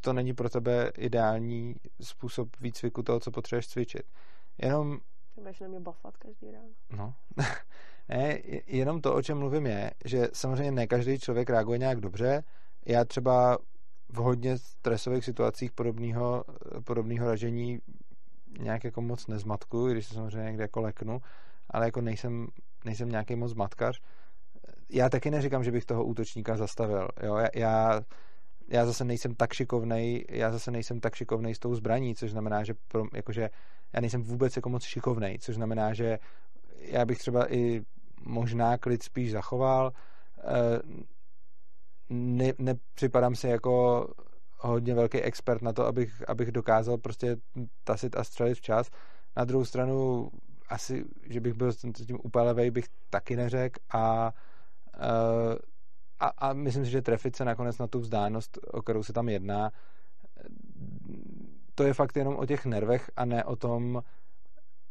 to není pro tebe ideální způsob výcviku toho, co potřebuješ cvičit. Jenom... Budeš na mě bafat každý ráno. No. ne, jenom to, o čem mluvím, je, že samozřejmě ne každý člověk reaguje nějak dobře. Já třeba v hodně stresových situacích podobného, podobného ražení nějak jako moc nezmatku, když se samozřejmě někde jako leknu, ale jako nejsem, nejsem nějaký moc matkař. Já taky neříkám, že bych toho útočníka zastavil. Jo? Já, já, já zase nejsem tak šikovnej, já zase nejsem tak šikovnej s tou zbraní, což znamená, že pro, jakože já nejsem vůbec jako moc šikovnej, což znamená, že já bych třeba i možná klid spíš zachoval, eh, ne, nepřipadám si jako hodně velký expert na to, abych, abych dokázal prostě tasit a střelit včas. Na druhou stranu asi, že bych byl s tím úplně levej, bych taky neřekl a, eh, a, a myslím si, že trefit se nakonec na tu vzdálenost, o kterou se tam jedná, to je fakt jenom o těch nervech a ne o tom,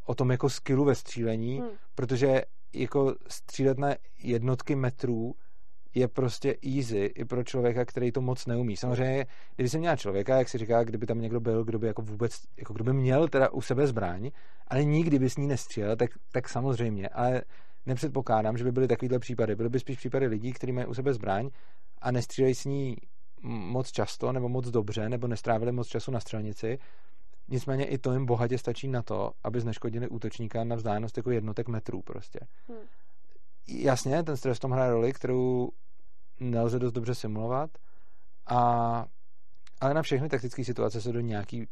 o tom jako skillu ve střílení, hmm. protože jako střílet na jednotky metrů je prostě easy i pro člověka, který to moc neumí. Samozřejmě, kdyby jsem měl člověka, jak si říká, kdyby tam někdo byl, kdo by jako vůbec, jako kdo by měl teda u sebe zbraň, ale nikdy by s ní nestřílel, tak, tak samozřejmě. Ale nepředpokládám, že by byly takovýhle případy. Byly by spíš případy lidí, kteří mají u sebe zbraň a nestřílejí s ní moc často nebo moc dobře, nebo nestrávili moc času na střelnici. Nicméně i to jim bohatě stačí na to, aby zneškodili útočníka na vzdálenost jako jednotek metrů prostě. Hmm jasně, ten stres v tom hraje roli, kterou nelze dost dobře simulovat, a, ale na všechny taktické situace se do nějaký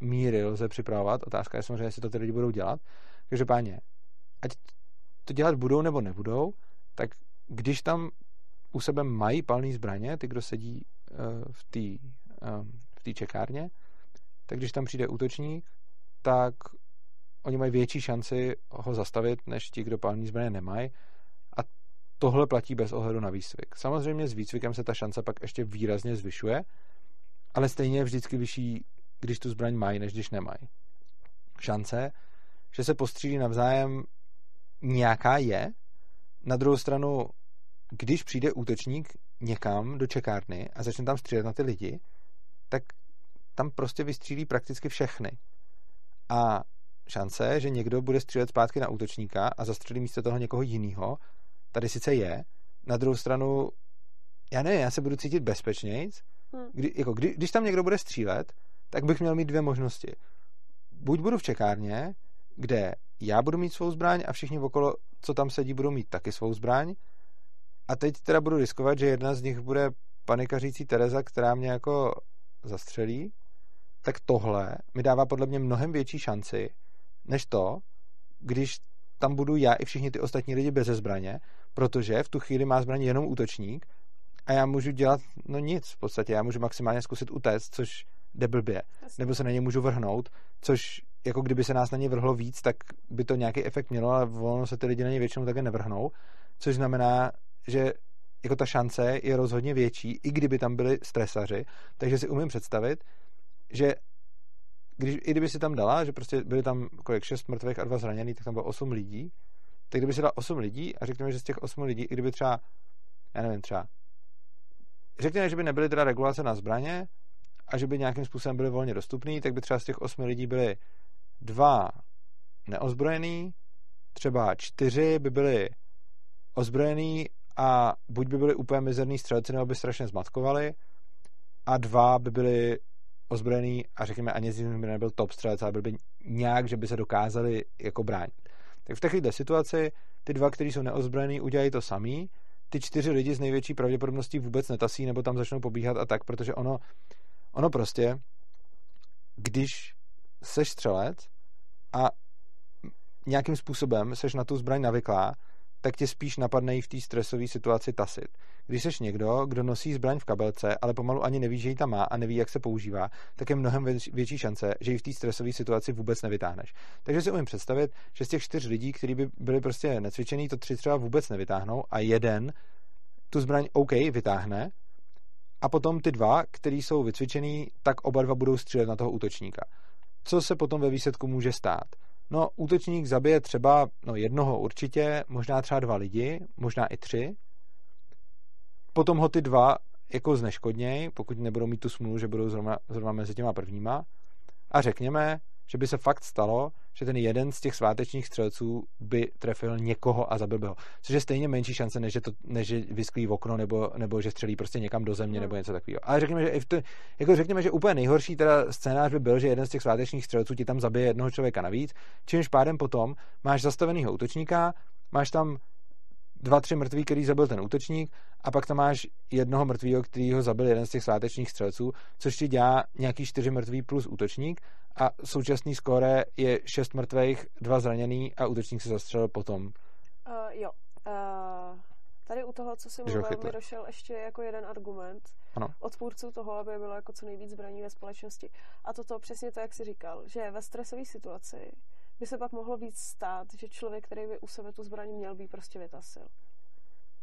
míry lze připravovat. Otázka je samozřejmě, jestli to ty lidi budou dělat. páně, ať to dělat budou nebo nebudou, tak když tam u sebe mají palný zbraně, ty, kdo sedí uh, v té um, v té čekárně, tak když tam přijde útočník, tak oni mají větší šanci ho zastavit, než ti, kdo palný zbraně nemají tohle platí bez ohledu na výcvik. Samozřejmě s výcvikem se ta šance pak ještě výrazně zvyšuje, ale stejně je vždycky vyšší, když tu zbraň mají, než když nemají. Šance, že se postřílí navzájem nějaká je. Na druhou stranu, když přijde útočník někam do čekárny a začne tam střílet na ty lidi, tak tam prostě vystřílí prakticky všechny. A šance, že někdo bude střílet zpátky na útočníka a zastřelí místo toho někoho jiného, tady sice je, na druhou stranu, já ne, já se budu cítit bezpečnějc, hmm. kdy, jako, kdy, když tam někdo bude střílet, tak bych měl mít dvě možnosti. Buď budu v čekárně, kde já budu mít svou zbraň a všichni okolo, co tam sedí, budou mít taky svou zbraň. A teď teda budu riskovat, že jedna z nich bude panikařící Tereza, která mě jako zastřelí. Tak tohle mi dává podle mě mnohem větší šanci, než to, když tam budu já i všichni ty ostatní lidi bez zbraně, protože v tu chvíli má zbraň jenom útočník a já můžu dělat no nic v podstatě, já můžu maximálně zkusit utéct, což jde blbě, Jasně. nebo se na ně můžu vrhnout, což jako kdyby se nás na ně vrhlo víc, tak by to nějaký efekt mělo, ale volno se ty lidi na ně většinou také nevrhnou, což znamená, že jako ta šance je rozhodně větší, i kdyby tam byli stresaři, takže si umím představit, že když, i kdyby si tam dala, že prostě byly tam kolik, šest mrtvých a dva zraněných, tak tam bylo osm lidí, tak kdyby si dala osm lidí a řekněme, že z těch osmi lidí, i kdyby třeba, já nevím, třeba, řekněme, že by nebyly teda regulace na zbraně a že by nějakým způsobem byly volně dostupný, tak by třeba z těch osmi lidí byly dva neozbrojený, třeba čtyři by byly ozbrojený a buď by byly úplně mizerný střelci, nebo by strašně zmatkovali a dva by byly ozbrojený a řekněme ani z by nebyl top střelec, ale byl by nějak, že by se dokázali jako bránit. Tak v takovéhle situaci ty dva, kteří jsou neozbrojený, udělají to samý, ty čtyři lidi z největší pravděpodobností vůbec netasí nebo tam začnou pobíhat a tak, protože ono, ono prostě, když seš střelec a nějakým způsobem seš na tu zbraň navyklá, tak tě spíš napadne i v té stresové situaci tasit. Když jsi někdo, kdo nosí zbraň v kabelce, ale pomalu ani neví, že ji tam má a neví, jak se používá, tak je mnohem větší šance, že ji v té stresové situaci vůbec nevytáhneš. Takže si umím představit, že z těch čtyř lidí, kteří by byli prostě necvičený, to tři třeba vůbec nevytáhnou a jeden tu zbraň OK vytáhne a potom ty dva, kteří jsou vycvičený, tak oba dva budou střílet na toho útočníka. Co se potom ve výsledku může stát? No, útočník zabije třeba no, jednoho určitě, možná třeba dva lidi, možná i tři. Potom ho ty dva jako zneškodněj, pokud nebudou mít tu smůlu, že budou zrovna, zrovna mezi těma prvníma. A řekněme, že by se fakt stalo, že ten jeden z těch svátečních střelců by trefil někoho a zabil by ho. Což je stejně menší šance, než že, to, než že vysklí v okno nebo, nebo že střelí prostě někam do země nebo něco takového. Ale řekněme, že, to, jako řekněme, že úplně nejhorší teda scénář by byl, že jeden z těch svátečních střelců ti tam zabije jednoho člověka navíc, čímž pádem potom máš zastaveného útočníka, máš tam dva, tři mrtví, který zabil ten útočník a pak tam máš jednoho mrtvého, který ho zabil jeden z těch svátečních střelců, což ti dělá nějaký čtyři mrtví plus útočník a současný skóre je šest mrtvých, dva zraněný a útočník se zastřelil potom. Uh, jo. Uh, tady u toho, co si mluvil, mi došel ještě jako jeden argument ano. odpůrců toho, aby bylo jako co nejvíc zbraní ve společnosti. A toto přesně to, jak jsi říkal, že ve stresové situaci by se pak mohlo víc stát, že člověk, který by u sebe tu zbraň měl, by prostě vytasil.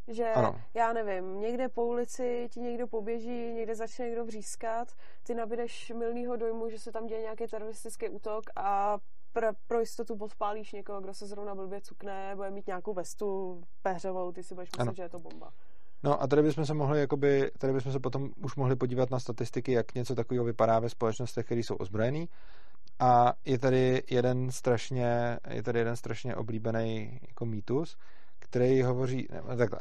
Že, ano. já nevím, někde po ulici ti někdo poběží, někde začne někdo vřískat, ty nabídeš milného dojmu, že se tam děje nějaký teroristický útok a pro, pro jistotu podpálíš někoho, kdo se zrovna blbě cukne, bude mít nějakou vestu peřovou, ty si budeš myslet, ano. že je to bomba. No a tady bychom se mohli, jakoby, tady bychom se potom už mohli podívat na statistiky, jak něco takového vypadá ve společnostech, které jsou ozbrojený. A je tady jeden strašně, je tady jeden strašně oblíbený jako mýtus, který hovoří, ne, takhle.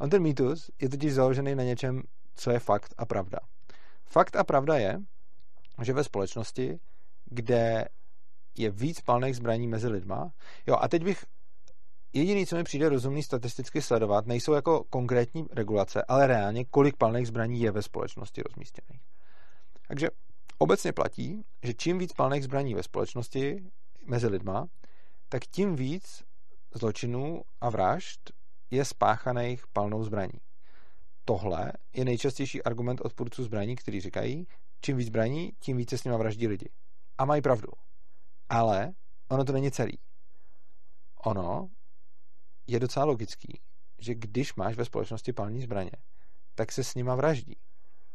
On ten mýtus je totiž založený na něčem, co je fakt a pravda. Fakt a pravda je, že ve společnosti, kde je víc palných zbraní mezi lidma, jo a teď bych Jediný, co mi přijde rozumný statisticky sledovat, nejsou jako konkrétní regulace, ale reálně, kolik palných zbraní je ve společnosti rozmístěných. Takže obecně platí, že čím víc palných zbraní ve společnosti mezi lidma, tak tím víc zločinů a vražd je spáchaných palnou zbraní. Tohle je nejčastější argument odpůrců zbraní, kteří říkají, čím víc zbraní, tím více s nimi vraždí lidi. A mají pravdu. Ale ono to není celý. Ono je docela logický, že když máš ve společnosti palní zbraně, tak se s nima vraždí.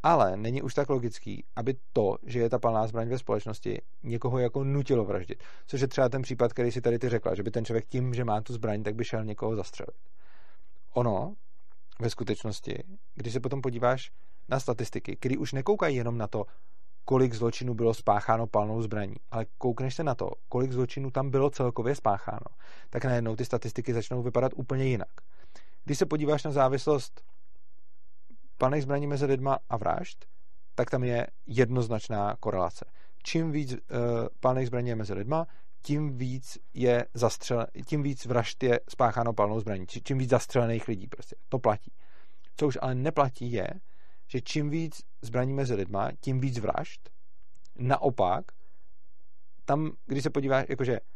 Ale není už tak logický, aby to, že je ta palná zbraň ve společnosti, někoho jako nutilo vraždit. Což je třeba ten případ, který si tady ty řekla, že by ten člověk tím, že má tu zbraň, tak by šel někoho zastřelit. Ono, ve skutečnosti, když se potom podíváš na statistiky, které už nekoukají jenom na to, kolik zločinů bylo spácháno palnou zbraní, ale koukneš se na to, kolik zločinů tam bylo celkově spácháno, tak najednou ty statistiky začnou vypadat úplně jinak. Když se podíváš na závislost palných zbraní mezi lidma a vražd, tak tam je jednoznačná korelace. Čím víc uh, palných zbraní je mezi lidma, tím víc je zastřel, tím víc vražd je spácháno palnou zbraní, čím víc zastřelených lidí prostě. To platí. Co už ale neplatí je, že čím víc zbraní mezi lidma, tím víc vražd. Naopak, tam, když se podíváš, jakože Eh,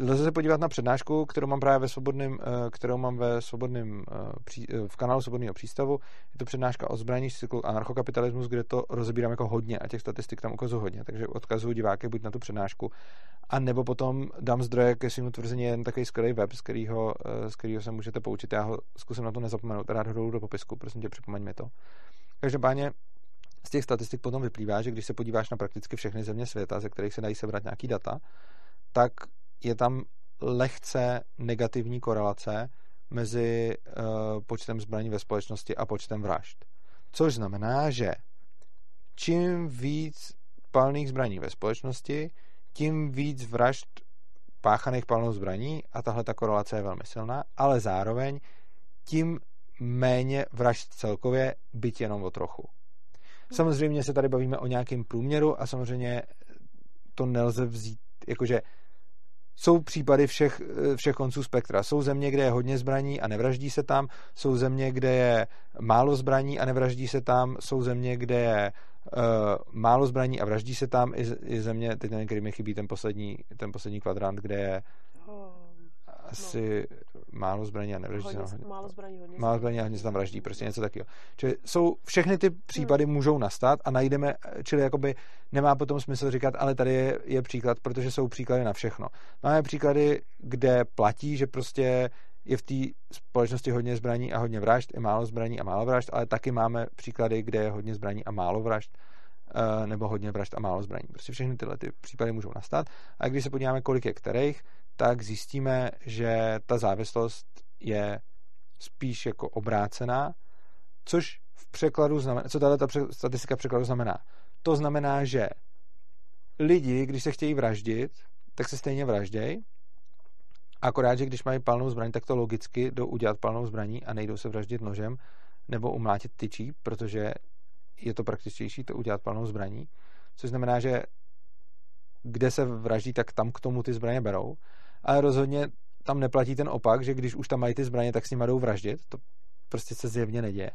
lze se podívat na přednášku, kterou mám právě ve svobodném, eh, kterou mám ve svobodném, eh, v kanálu Svobodného přístavu. Je to přednáška o zbraní cyklu anarchokapitalismus, kde to rozebírám jako hodně a těch statistik tam ukazuju hodně, takže odkazuju diváky buď na tu přednášku, a nebo potom dám zdroje ke svým tvrzení jen takový skvělý web, z kterého, z kterého se můžete poučit. Já ho zkusím na to nezapomenout, rád ho dolů do popisku, prosím tě, připomeň mi to. Každopádně z těch statistik potom vyplývá, že když se podíváš na prakticky všechny země světa, ze kterých se dají sebrat nějaký data, tak je tam lehce negativní korelace mezi uh, počtem zbraní ve společnosti a počtem vražd. Což znamená, že čím víc palných zbraní ve společnosti, tím víc vražd páchaných palnou zbraní a tahle ta korelace je velmi silná, ale zároveň tím méně vražd celkově, byť jenom o trochu. Samozřejmě se tady bavíme o nějakém průměru a samozřejmě to nelze vzít, jakože jsou případy všech, všech konců spektra. Jsou země, kde je hodně zbraní a nevraždí se tam, jsou země, kde je málo zbraní a nevraždí se tam, jsou země, kde je uh, málo zbraní a vraždí se tam, i, i země, teď nevím, který mi chybí ten poslední, ten poslední kvadrant, kde je asi no. málo zbraní a nevraždí hodně, se tam. Málo zbraní, hodně Málo zbraní a hodně se tam vraždí, prostě něco takového. Čili jsou, všechny ty případy hmm. můžou nastat a najdeme, čili jakoby nemá potom smysl říkat, ale tady je, je příklad, protože jsou příklady na všechno. Máme příklady, kde platí, že prostě je v té společnosti hodně zbraní a hodně vražd, i málo zbraní a málo vražd, ale taky máme příklady, kde je hodně zbraní a málo vražd eh, nebo hodně vražd a málo zbraní. Prostě všechny tyhle ty případy můžou nastat. A když se podíváme, kolik je kterých, tak zjistíme, že ta závislost je spíš jako obrácená, což v překladu znamená, co tato statistika překladu znamená? To znamená, že lidi, když se chtějí vraždit, tak se stejně vraždějí, akorát, že když mají palnou zbraň, tak to logicky jdou udělat palnou zbraní a nejdou se vraždit nožem nebo umlátit tyčí, protože je to praktičtější to udělat palnou zbraní, což znamená, že kde se vraždí, tak tam k tomu ty zbraně berou ale rozhodně tam neplatí ten opak, že když už tam mají ty zbraně, tak s nimi jdou vraždit. To prostě se zjevně neděje.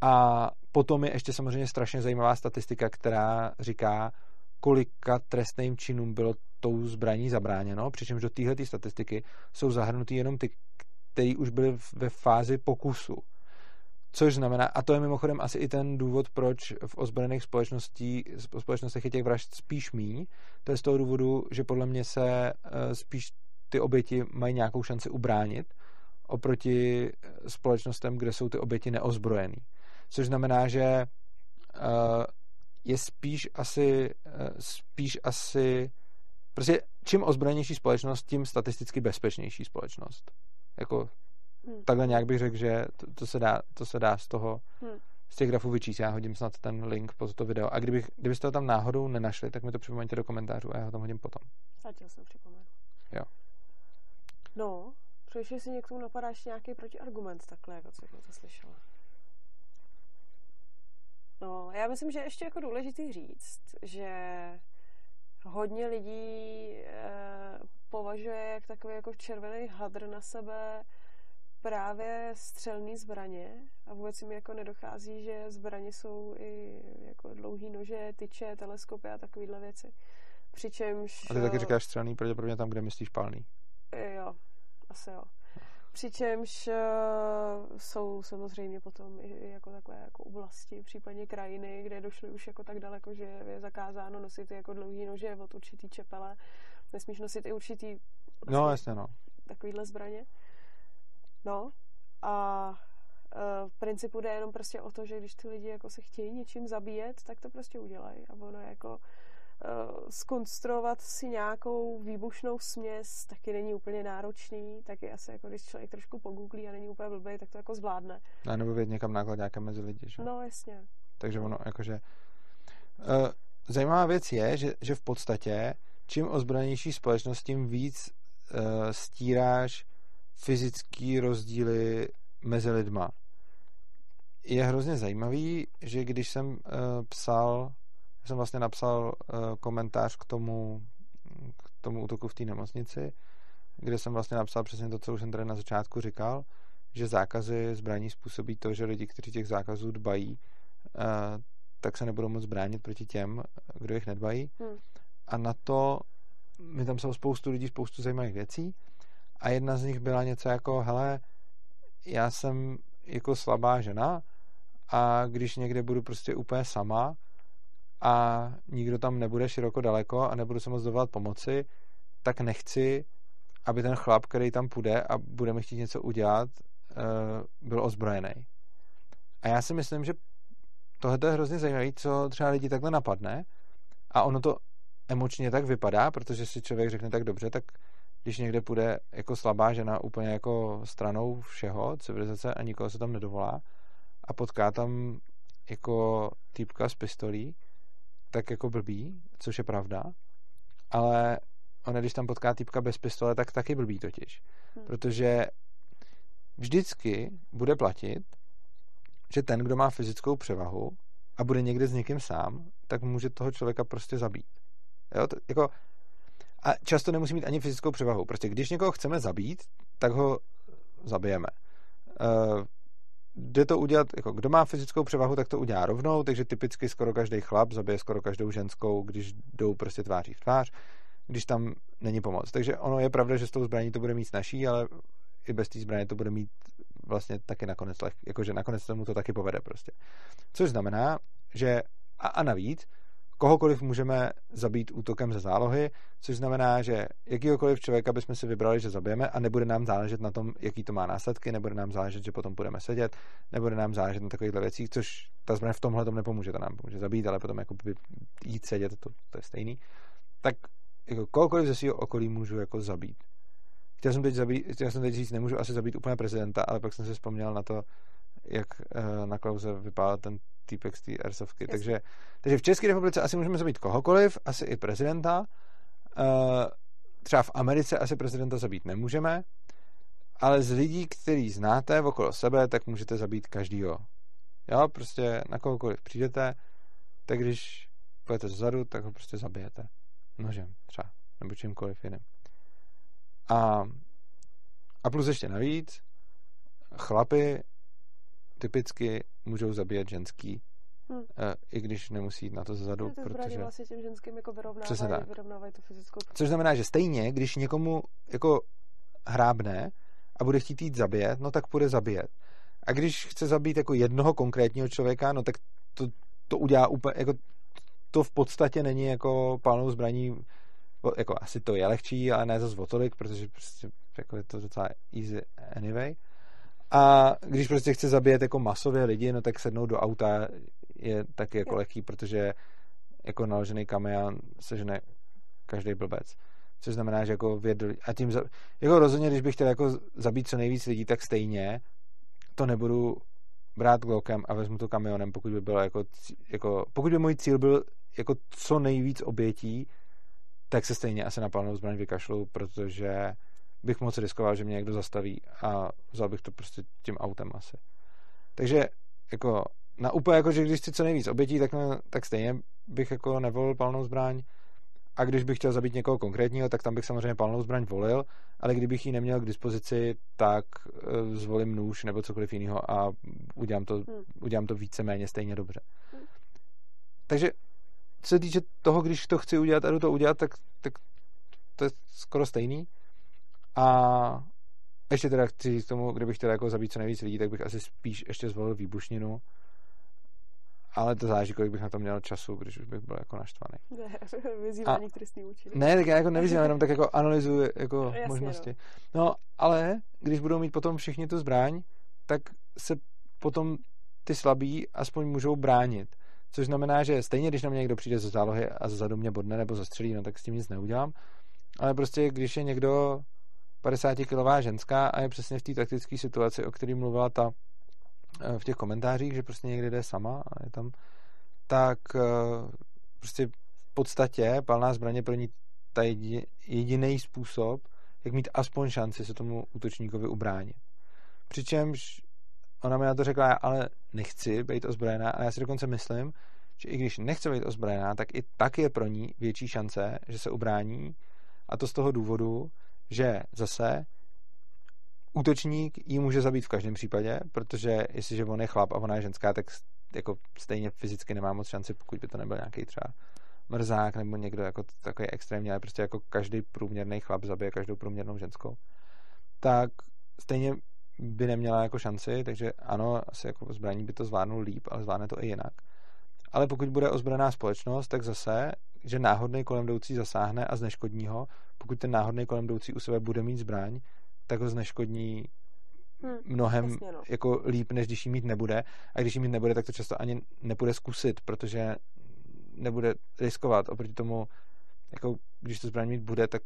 A potom je ještě samozřejmě strašně zajímavá statistika, která říká, kolika trestným činům bylo tou zbraní zabráněno, přičemž do téhle statistiky jsou zahrnuty jenom ty, které už byly ve fázi pokusu. Což znamená, a to je mimochodem asi i ten důvod, proč v ozbrojených společnostech je těch vražd spíš míň. To je z toho důvodu, že podle mě se eh, spíš ty oběti mají nějakou šanci ubránit oproti eh, společnostem, kde jsou ty oběti neozbrojený. Což znamená, že eh, je spíš asi, spíš asi prostě čím ozbrojenější společnost, tím statisticky bezpečnější společnost. Jako Hmm. Takhle nějak bych řekl, že to, to, se dá, to se dá z toho, hmm. z těch grafů vyčíst. Já hodím snad ten link pod to video. A kdybych, kdybyste ho tam náhodou nenašli, tak mi to připomeňte do komentářů a já ho tam hodím potom. Zatím jsem připomenu. Jo. No, protože si někdo napadá ještě nějaký protiargument takhle, jako co jsem to slyšela. No, já myslím, že ještě jako důležitý říct, že hodně lidí eh, považuje jak takový jako červený hadr na sebe právě střelné zbraně a vůbec mi jako nedochází, že zbraně jsou i jako dlouhý nože, tyče, teleskopy a takovéhle věci. Přičemž... A ty taky eh, říkáš střelný, pravděpodobně tam, kde myslíš palný. Jo, asi jo. Přičemž uh, jsou samozřejmě potom i jako takové jako oblasti, případně krajiny, kde došly už jako tak daleko, že je zakázáno nosit jako dlouhý nože od určitý čepele. Nesmíš nosit i určitý vlastně, no, jasně, no. takovýhle zbraně. No a e, v principu jde jenom prostě o to, že když ty lidi jako se chtějí něčím zabíjet, tak to prostě udělají. A ono jako uh, skonstruovat si nějakou výbušnou směs taky není úplně náročný, taky asi jako když člověk trošku pogooglí a není úplně blbý, tak to jako zvládne. A nebo vědět někam nějaké mezi lidi, že? No, jasně. Takže ono, jakože... Uh, zajímavá věc je, že, že v podstatě čím ozbrojenější společnost, tím víc uh, stíráš fyzické rozdíly mezi lidma. Je hrozně zajímavý, že když jsem uh, psal, jsem vlastně napsal uh, komentář k tomu, k tomu útoku v té nemocnici, kde jsem vlastně napsal přesně to, co už jsem tady na začátku říkal, že zákazy zbraní způsobí to, že lidi, kteří těch zákazů dbají, uh, tak se nebudou moc bránit proti těm, kdo jich nedbají. Hmm. A na to mi tam jsou spoustu lidí, spoustu zajímavých věcí a jedna z nich byla něco jako, hele, já jsem jako slabá žena a když někde budu prostě úplně sama a nikdo tam nebude široko daleko a nebudu se moc dovolat pomoci, tak nechci, aby ten chlap, který tam půjde a bude mi chtít něco udělat, eh, byl ozbrojený. A já si myslím, že tohle je hrozně zajímavé, co třeba lidi takhle napadne a ono to emočně tak vypadá, protože si člověk řekne tak dobře, tak když někde půjde jako slabá žena úplně jako stranou všeho, civilizace a nikoho se tam nedovolá a potká tam jako týpka s pistolí, tak jako blbý, což je pravda, ale ona, když tam potká týpka bez pistole, tak taky blbý totiž. Hmm. Protože vždycky bude platit, že ten, kdo má fyzickou převahu a bude někde s někým sám, tak může toho člověka prostě zabít. Jo, to, jako, a často nemusí mít ani fyzickou převahu. Prostě když někoho chceme zabít, tak ho zabijeme. Uh, jde to udělat, jako kdo má fyzickou převahu, tak to udělá rovnou, takže typicky skoro každý chlap zabije skoro každou ženskou, když jdou prostě tváří v tvář, když tam není pomoc. Takže ono je pravda, že s tou zbraní to bude mít snažší, ale i bez té zbraně to bude mít vlastně taky nakonec leh, jakože nakonec tomu to taky povede prostě. Což znamená, že a, a navíc, kohokoliv můžeme zabít útokem ze zálohy, což znamená, že jakýkoliv člověka bychom si vybrali, že zabijeme a nebude nám záležet na tom, jaký to má následky, nebude nám záležet, že potom budeme sedět, nebude nám záležet na takovýchhle věcích, což ta zbraň v tomhle tom nepomůže, to nám pomůže zabít, ale potom jako jít sedět, to, to je stejný. Tak jako kohokoliv ze svého okolí můžu jako zabít. Chtěl jsem teď, zabít, chtěl jsem teď říct, nemůžu asi zabít úplně prezidenta, ale pak jsem si vzpomněl na to, jak uh, na Klauze vypadal ten týpek z té Airsofky. Takže, takže v České republice asi můžeme zabít kohokoliv, asi i prezidenta. Uh, třeba v Americe asi prezidenta zabít nemůžeme, ale z lidí, který znáte okolo sebe, tak můžete zabít každýho. Jo, prostě na kohokoliv přijdete, tak když půjdete zezadu, tak ho prostě zabijete. Nožem třeba, nebo čímkoliv jiným. A, a plus ještě navíc, chlapy typicky můžou zabíjet ženský, hmm. i když nemusí jít na to zezadu. No, to protože vlastně těm ženským jako vyrovnávají, Přesně tak. vyrovnávají tu fyzickou Což znamená, že stejně, když někomu jako hrábne a bude chtít jít zabíjet, no tak půjde zabíjet. A když chce zabít jako jednoho konkrétního člověka, no tak to, to udělá úplně, jako to v podstatě není jako palnou zbraní, jako asi to je lehčí, ale ne zase o tolik, protože prostě jako je to docela easy anyway. A když prostě chce zabíjet jako masově lidi, no tak sednout do auta je taky jako lehký, protože jako naložený kamion sežene každý blbec. Což znamená, že jako věd, a tím, za, jako rozhodně, když bych chtěl jako zabít co nejvíc lidí, tak stejně to nebudu brát glokem a vezmu to kamionem, pokud by bylo jako, jako pokud by můj cíl byl jako co nejvíc obětí, tak se stejně asi na palnou zbraň vykašlu, protože bych moc riskoval, že mě někdo zastaví a vzal bych to prostě tím autem asi. Takže jako na úplně jako, že když chci co nejvíc obětí, tak, tak stejně bych jako nevolil palnou zbraň a když bych chtěl zabít někoho konkrétního, tak tam bych samozřejmě palnou zbraň volil, ale kdybych ji neměl k dispozici, tak uh, zvolím nůž nebo cokoliv jiného a udělám to, hmm. udělám to víceméně stejně dobře. Hmm. Takže co se týče toho, když to chci udělat a jdu to udělat, tak, tak to je skoro stejný. A ještě teda chci říct tomu, kdybych chtěl jako zabít co nejvíc lidí, tak bych asi spíš ještě zvolil výbušninu. Ale to záleží, kolik bych na to měl času, když už bych byl jako naštvaný. Ne, vyzývání k účinky. Ne, tak já jako nevyzývám, jenom tak jako analyzuji jako Jasně, možnosti. No. no, ale když budou mít potom všichni tu zbraň, tak se potom ty slabí aspoň můžou bránit. Což znamená, že stejně, když na mě někdo přijde ze zálohy a zadu mě bodne nebo zastřelí, no tak s tím nic neudělám. Ale prostě, když je někdo 50-kilová ženská a je přesně v té taktické situaci, o které mluvila ta eh, v těch komentářích, že prostě někde jde sama a je tam, tak eh, prostě v podstatě palná zbraně pro ní ta jediný způsob, jak mít aspoň šanci se tomu útočníkovi ubránit. Přičemž ona mi na to řekla, ale nechci být ozbrojená a já si dokonce myslím, že i když nechce být ozbrojená, tak i tak je pro ní větší šance, že se ubrání a to z toho důvodu, že zase útočník ji může zabít v každém případě, protože jestliže on je chlap a ona je ženská, tak jako stejně fyzicky nemá moc šanci, pokud by to nebyl nějaký třeba mrzák nebo někdo jako takový extrémní, ale prostě jako každý průměrný chlap zabije každou průměrnou ženskou, tak stejně by neměla jako šanci, takže ano, asi jako zbraní by to zvládnul líp, ale zvládne to i jinak. Ale pokud bude ozbrojená společnost, tak zase, že náhodný kolem jdoucí zasáhne a zneškodní ho, pokud ten náhodný kolem jdoucí u sebe bude mít zbraň, tak ho zneškodní hmm, mnohem jasně, no. jako líp, než když jí mít nebude. A když jí mít nebude, tak to často ani nepůjde zkusit, protože nebude riskovat oproti tomu, jako když to zbraň mít bude, tak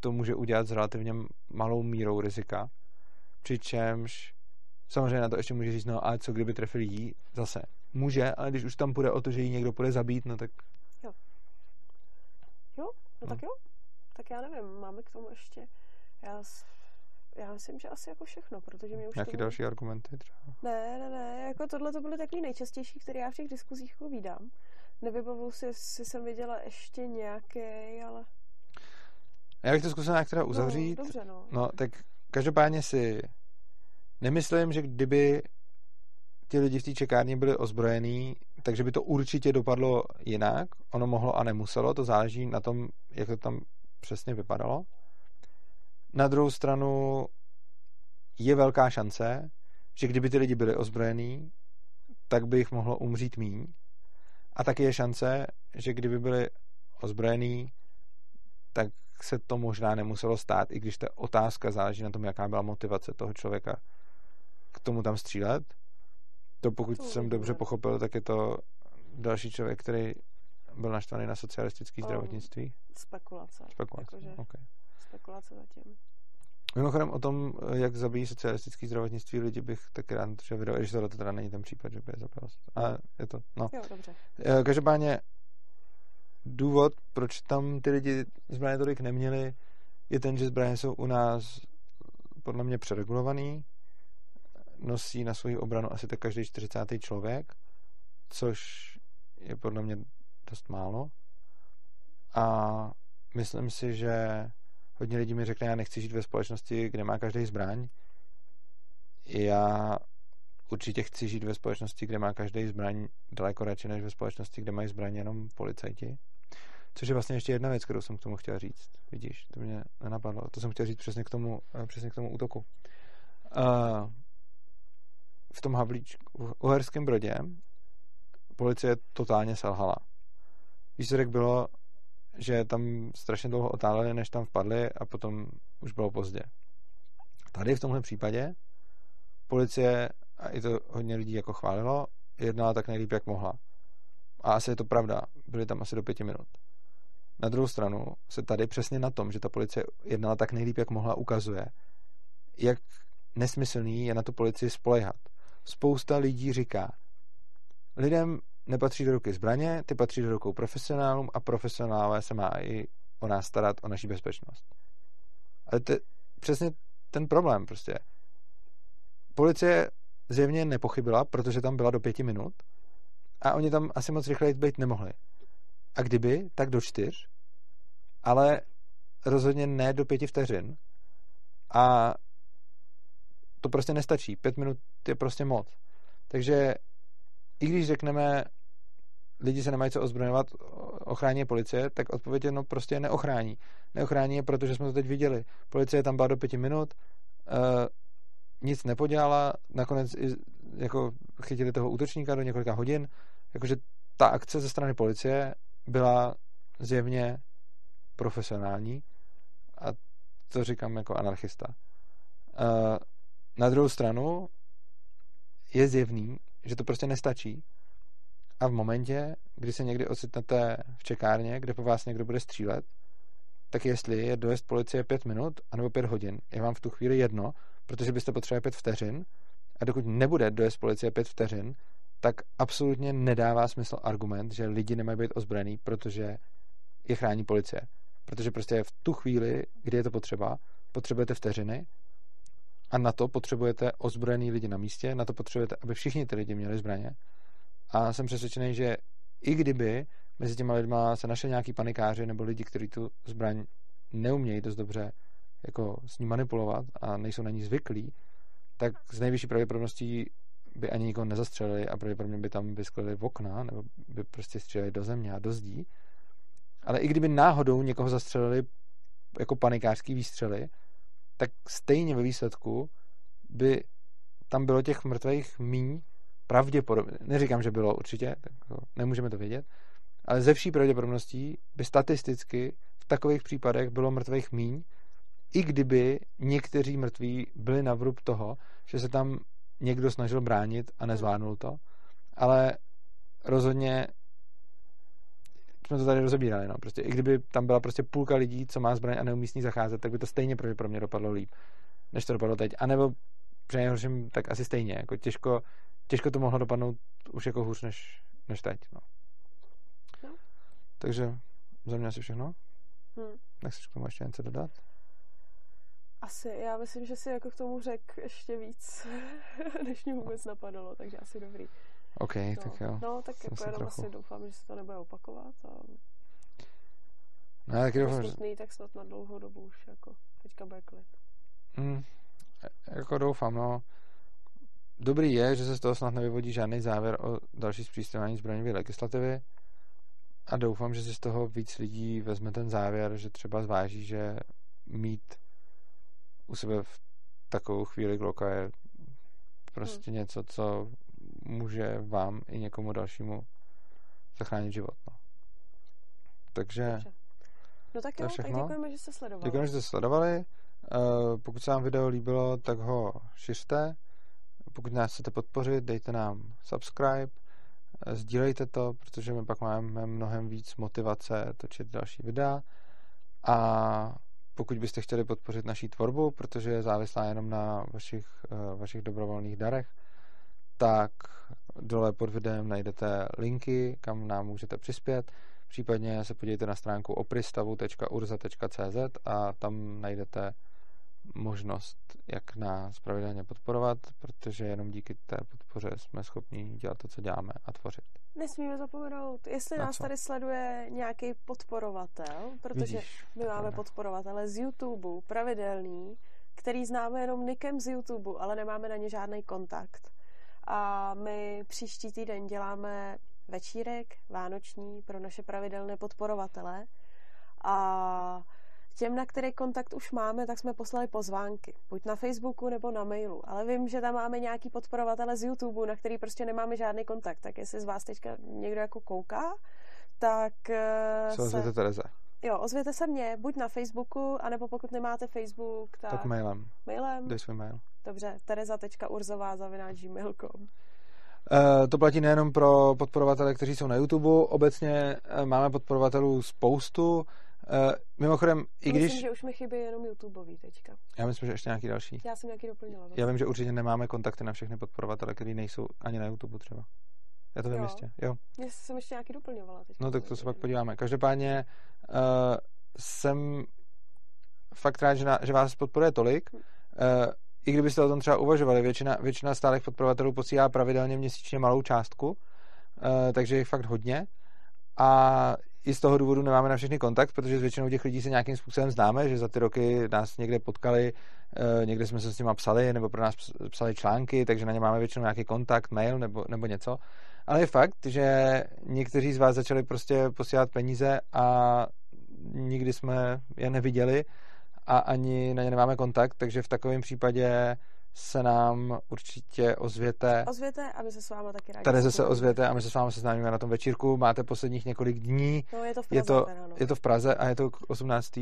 to může udělat s relativně malou mírou rizika. Přičemž samozřejmě na to ještě může říct, no a co kdyby trefil jí? Zase může, ale když už tam půjde o to, že jí někdo půjde zabít, no tak... Jo. Jo, no, no. tak jo. Tak já nevím, máme k tomu ještě... Já já myslím, že asi jako všechno, protože mě už Nějaký tomu... další argumenty třeba? Ne, ne, ne, jako tohle to byly taky nejčastější, které já v těch diskuzích jako vídám. Nevybavuju si, jestli jsem viděla ještě nějaký, ale... Já bych to zkusil nějak teda uzavřít. No, dobře, no. no, tak každopádně si nemyslím, že kdyby ti lidi v té čekárně byli ozbrojení, takže by to určitě dopadlo jinak. Ono mohlo a nemuselo, to záleží na tom, jak to tam přesně vypadalo. Na druhou stranu je velká šance, že kdyby ty lidi byli ozbrojení, tak by jich mohlo umřít míň. A taky je šance, že kdyby byli ozbrojení, tak se to možná nemuselo stát, i když ta otázka záleží na tom, jaká byla motivace toho člověka k tomu tam střílet. To pokud to jsem dobře pochopil, tak je to další člověk, který byl naštvaný na socialistické zdravotnictví. Spekulace. Spekulace, Jakože okay. Spekulace zatím. Mimochodem o tom, jak zabíjí socialistické zdravotnictví lidi, bych taky rád třeba video, když to teda není ten případ, že by je zabil. A je to, no. Jo, dobře. Eh, každopádně důvod, proč tam ty lidi zbraně tolik neměli, je ten, že zbraně jsou u nás podle mě přeregulovaný. Nosí na svoji obranu asi tak každý 40. člověk, což je podle mě dost málo. A myslím si, že hodně lidí mi řekne, já nechci žít ve společnosti, kde má každý zbraň. Já určitě chci žít ve společnosti, kde má každý zbraň daleko radši, než ve společnosti, kde mají zbraň jenom policajti. Což je vlastně ještě jedna věc, kterou jsem k tomu chtěl říct. Vidíš, to mě nenapadlo. To jsem chtěl říct přesně k tomu, eh, přesně k tomu útoku. Uh, v tom Havlíčku, v Uherském Brodě policie totálně selhala. Výsledek bylo, že tam strašně dlouho otáleli, než tam vpadli a potom už bylo pozdě. Tady v tomhle případě policie, a i to hodně lidí jako chválilo, jednala tak nejlíp, jak mohla. A asi je to pravda, byli tam asi do pěti minut. Na druhou stranu se tady přesně na tom, že ta policie jednala tak nejlíp, jak mohla, ukazuje, jak nesmyslný je na to policii spolehat. Spousta lidí říká, lidem nepatří do ruky zbraně, ty patří do rukou profesionálům a profesionálové se má i o nás starat, o naší bezpečnost. Ale to je přesně ten problém prostě. Policie zjevně nepochybila, protože tam byla do pěti minut a oni tam asi moc rychleji být nemohli. A kdyby, tak do čtyř, ale rozhodně ne do pěti vteřin. A to prostě nestačí. Pět minut je prostě moc. Takže i když řekneme, lidi se nemají co ozbrojovat, ochrání je policie, tak odpověď je, no prostě neochrání. Neochrání je, protože jsme to teď viděli. Policie tam byla do pěti minut, uh, nic nepodělala, nakonec i, jako chytili toho útočníka do několika hodin, jakože ta akce ze strany policie byla zjevně profesionální a to říkám jako anarchista. Uh, na druhou stranu je zjevný, že to prostě nestačí a v momentě, kdy se někdy ocitnete v čekárně, kde po vás někdo bude střílet, tak jestli je dojezd policie pět minut anebo pět hodin, je vám v tu chvíli jedno, protože byste potřebovali pět vteřin a dokud nebude dojezd policie pět vteřin, tak absolutně nedává smysl argument, že lidi nemají být ozbrojení, protože je chrání policie. Protože prostě v tu chvíli, kdy je to potřeba, potřebujete vteřiny a na to potřebujete ozbrojený lidi na místě, na to potřebujete, aby všichni ty lidi měli zbraně. A jsem přesvědčený, že i kdyby mezi těma lidma se našli nějaký panikáři nebo lidi, kteří tu zbraň neumějí dost dobře jako s ní manipulovat a nejsou na ní zvyklí, tak z nejvyšší pravděpodobností by ani nikoho nezastřelili a pravděpodobně by tam vysklili v okna nebo by prostě střelili do země a do zdí. Ale i kdyby náhodou někoho zastřelili jako panikářský výstřely, tak stejně ve výsledku by tam bylo těch mrtvých míň pravděpodobně, neříkám, že bylo určitě, nemůžeme to vědět, ale ze vší pravděpodobností by statisticky v takových případech bylo mrtvých míň, i kdyby někteří mrtví byli na vrub toho, že se tam někdo snažil bránit a nezvládnul to, ale rozhodně jsme to tady rozebírali, no. Prostě, I kdyby tam byla prostě půlka lidí, co má zbraň a neumí s ní zacházet, tak by to stejně pro mě dopadlo líp, než to dopadlo teď. A nebo při tak asi stejně. Jako těžko, těžko to mohlo dopadnout už jako hůř než, než teď. No. No. Takže za mě asi všechno. Hmm. Nechceš k tomu ještě něco dodat? Asi, já myslím, že si jako k tomu řek ještě víc, než mě vůbec napadlo, takže asi dobrý. OK, no. tak jo. No, tak jako jenom trochu... asi doufám, že se to nebude opakovat a No, já taky doufám, že... tak snad na dlouhou dobu už jako teďka bude klid. Mm, jako doufám, no. Dobrý je, že se z toho snad nevyvodí žádný závěr o další zpřísňování zbraňové legislativy a doufám, že si z toho víc lidí vezme ten závěr, že třeba zváží, že mít u sebe v takovou chvíli Glocka je prostě hmm. něco, co může vám i někomu dalšímu zachránit život. No. Takže Dobře. No tak jo, tak děkujeme, že jste sledovali. Děkujeme, že jste sledovali. Uh, pokud se vám video líbilo, tak ho šiřte. Pokud nás chcete podpořit, dejte nám subscribe, uh, sdílejte to, protože my pak máme mnohem víc motivace točit další videa. A pokud byste chtěli podpořit naší tvorbu, protože je závislá jenom na vašich, uh, vašich dobrovolných darech, tak dole pod videem najdete linky, kam nám můžete přispět. Případně se podívejte na stránku opristavu.urza.cz a tam najdete možnost, jak nás pravidelně podporovat, protože jenom díky té podpoře jsme schopni dělat to, co děláme a tvořit. Nesmíme zapomenout, jestli na nás co? tady sleduje nějaký podporovatel, protože Vidíš, my máme podporovatele z YouTube, pravidelný, který známe jenom nikem z YouTube, ale nemáme na ně žádný kontakt. A my příští týden děláme večírek vánoční pro naše pravidelné podporovatele a těm, na který kontakt už máme, tak jsme poslali pozvánky. Buď na Facebooku nebo na mailu. Ale vím, že tam máme nějaký podporovatele z YouTube, na který prostě nemáme žádný kontakt. Tak jestli z vás teďka někdo jako kouká, tak eh, se... ozvěte Tereze. Jo, ozvěte se mě, buď na Facebooku, anebo pokud nemáte Facebook, tak... Tak mailem. Mailem? Dej svůj mail. Dobře, tereza.urzová zavináč gmail.com Eh, to platí nejenom pro podporovatele, kteří jsou na YouTube, obecně eh, máme podporovatelů spoustu. Eh, mimochodem, i když... Myslím, že už mi chybí jenom YouTubeový teďka. Já myslím, že ještě nějaký další. Já jsem nějaký doplnila. Já vím, že určitě nemáme kontakty na všechny podporovatele, kteří nejsou ani na YouTube třeba. Já to vím jo. jistě, jo. Já jsem ještě nějaký doplňovala. Teďka. No tak to se pak podíváme. Každopádně uh, jsem fakt rád, že, na, že vás podporuje tolik. Uh, i kdybyste o tom třeba uvažovali, většina, většina stálých podporovatelů posílá pravidelně měsíčně malou částku, uh, takže je fakt hodně. A i z toho důvodu nemáme na všechny kontakt, protože s většinou těch lidí se nějakým způsobem známe, že za ty roky nás někde potkali, uh, někde jsme se s nimi psali, nebo pro nás psali články, takže na ně máme většinou nějaký kontakt, mail nebo, nebo něco. Ale je fakt, že někteří z vás začali prostě posílat peníze a nikdy jsme je neviděli a ani na ně nemáme kontakt, takže v takovém případě se nám určitě ozvěte. Ozvěte a my se s vámi taky rádi. Tady se ozvěte a my se s vámi seznámíme na tom večírku. Máte posledních několik dní. No, je to v Praze. Je to, teda, no. je to v Praze a je to 18.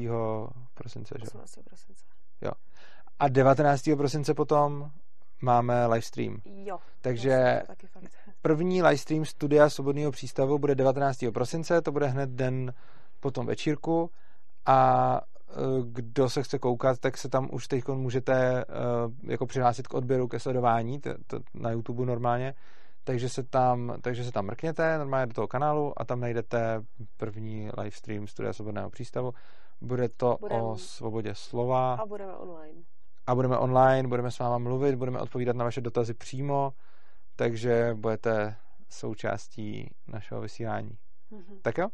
prosince, že? 18. prosince. Jo. A 19. prosince potom máme livestream. Jo. Takže první livestream studia Svobodného přístavu bude 19. prosince, to bude hned den po tom večírku a kdo se chce koukat, tak se tam už teď můžete uh, jako přihlásit k odběru, ke sledování t- t- na YouTube normálně, takže se tam, takže se tam mrkněte normálně do toho kanálu a tam najdete první livestream Studia Svobodného přístavu. Bude to budeme, o svobodě slova. A budeme online. A budeme online, budeme s váma mluvit, budeme odpovídat na vaše dotazy přímo, takže budete součástí našeho vysílání. Mm-hmm. Tak jo?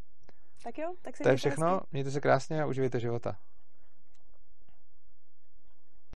Tak jo, tak se To je všechno, mějte se krásně a uživejte života.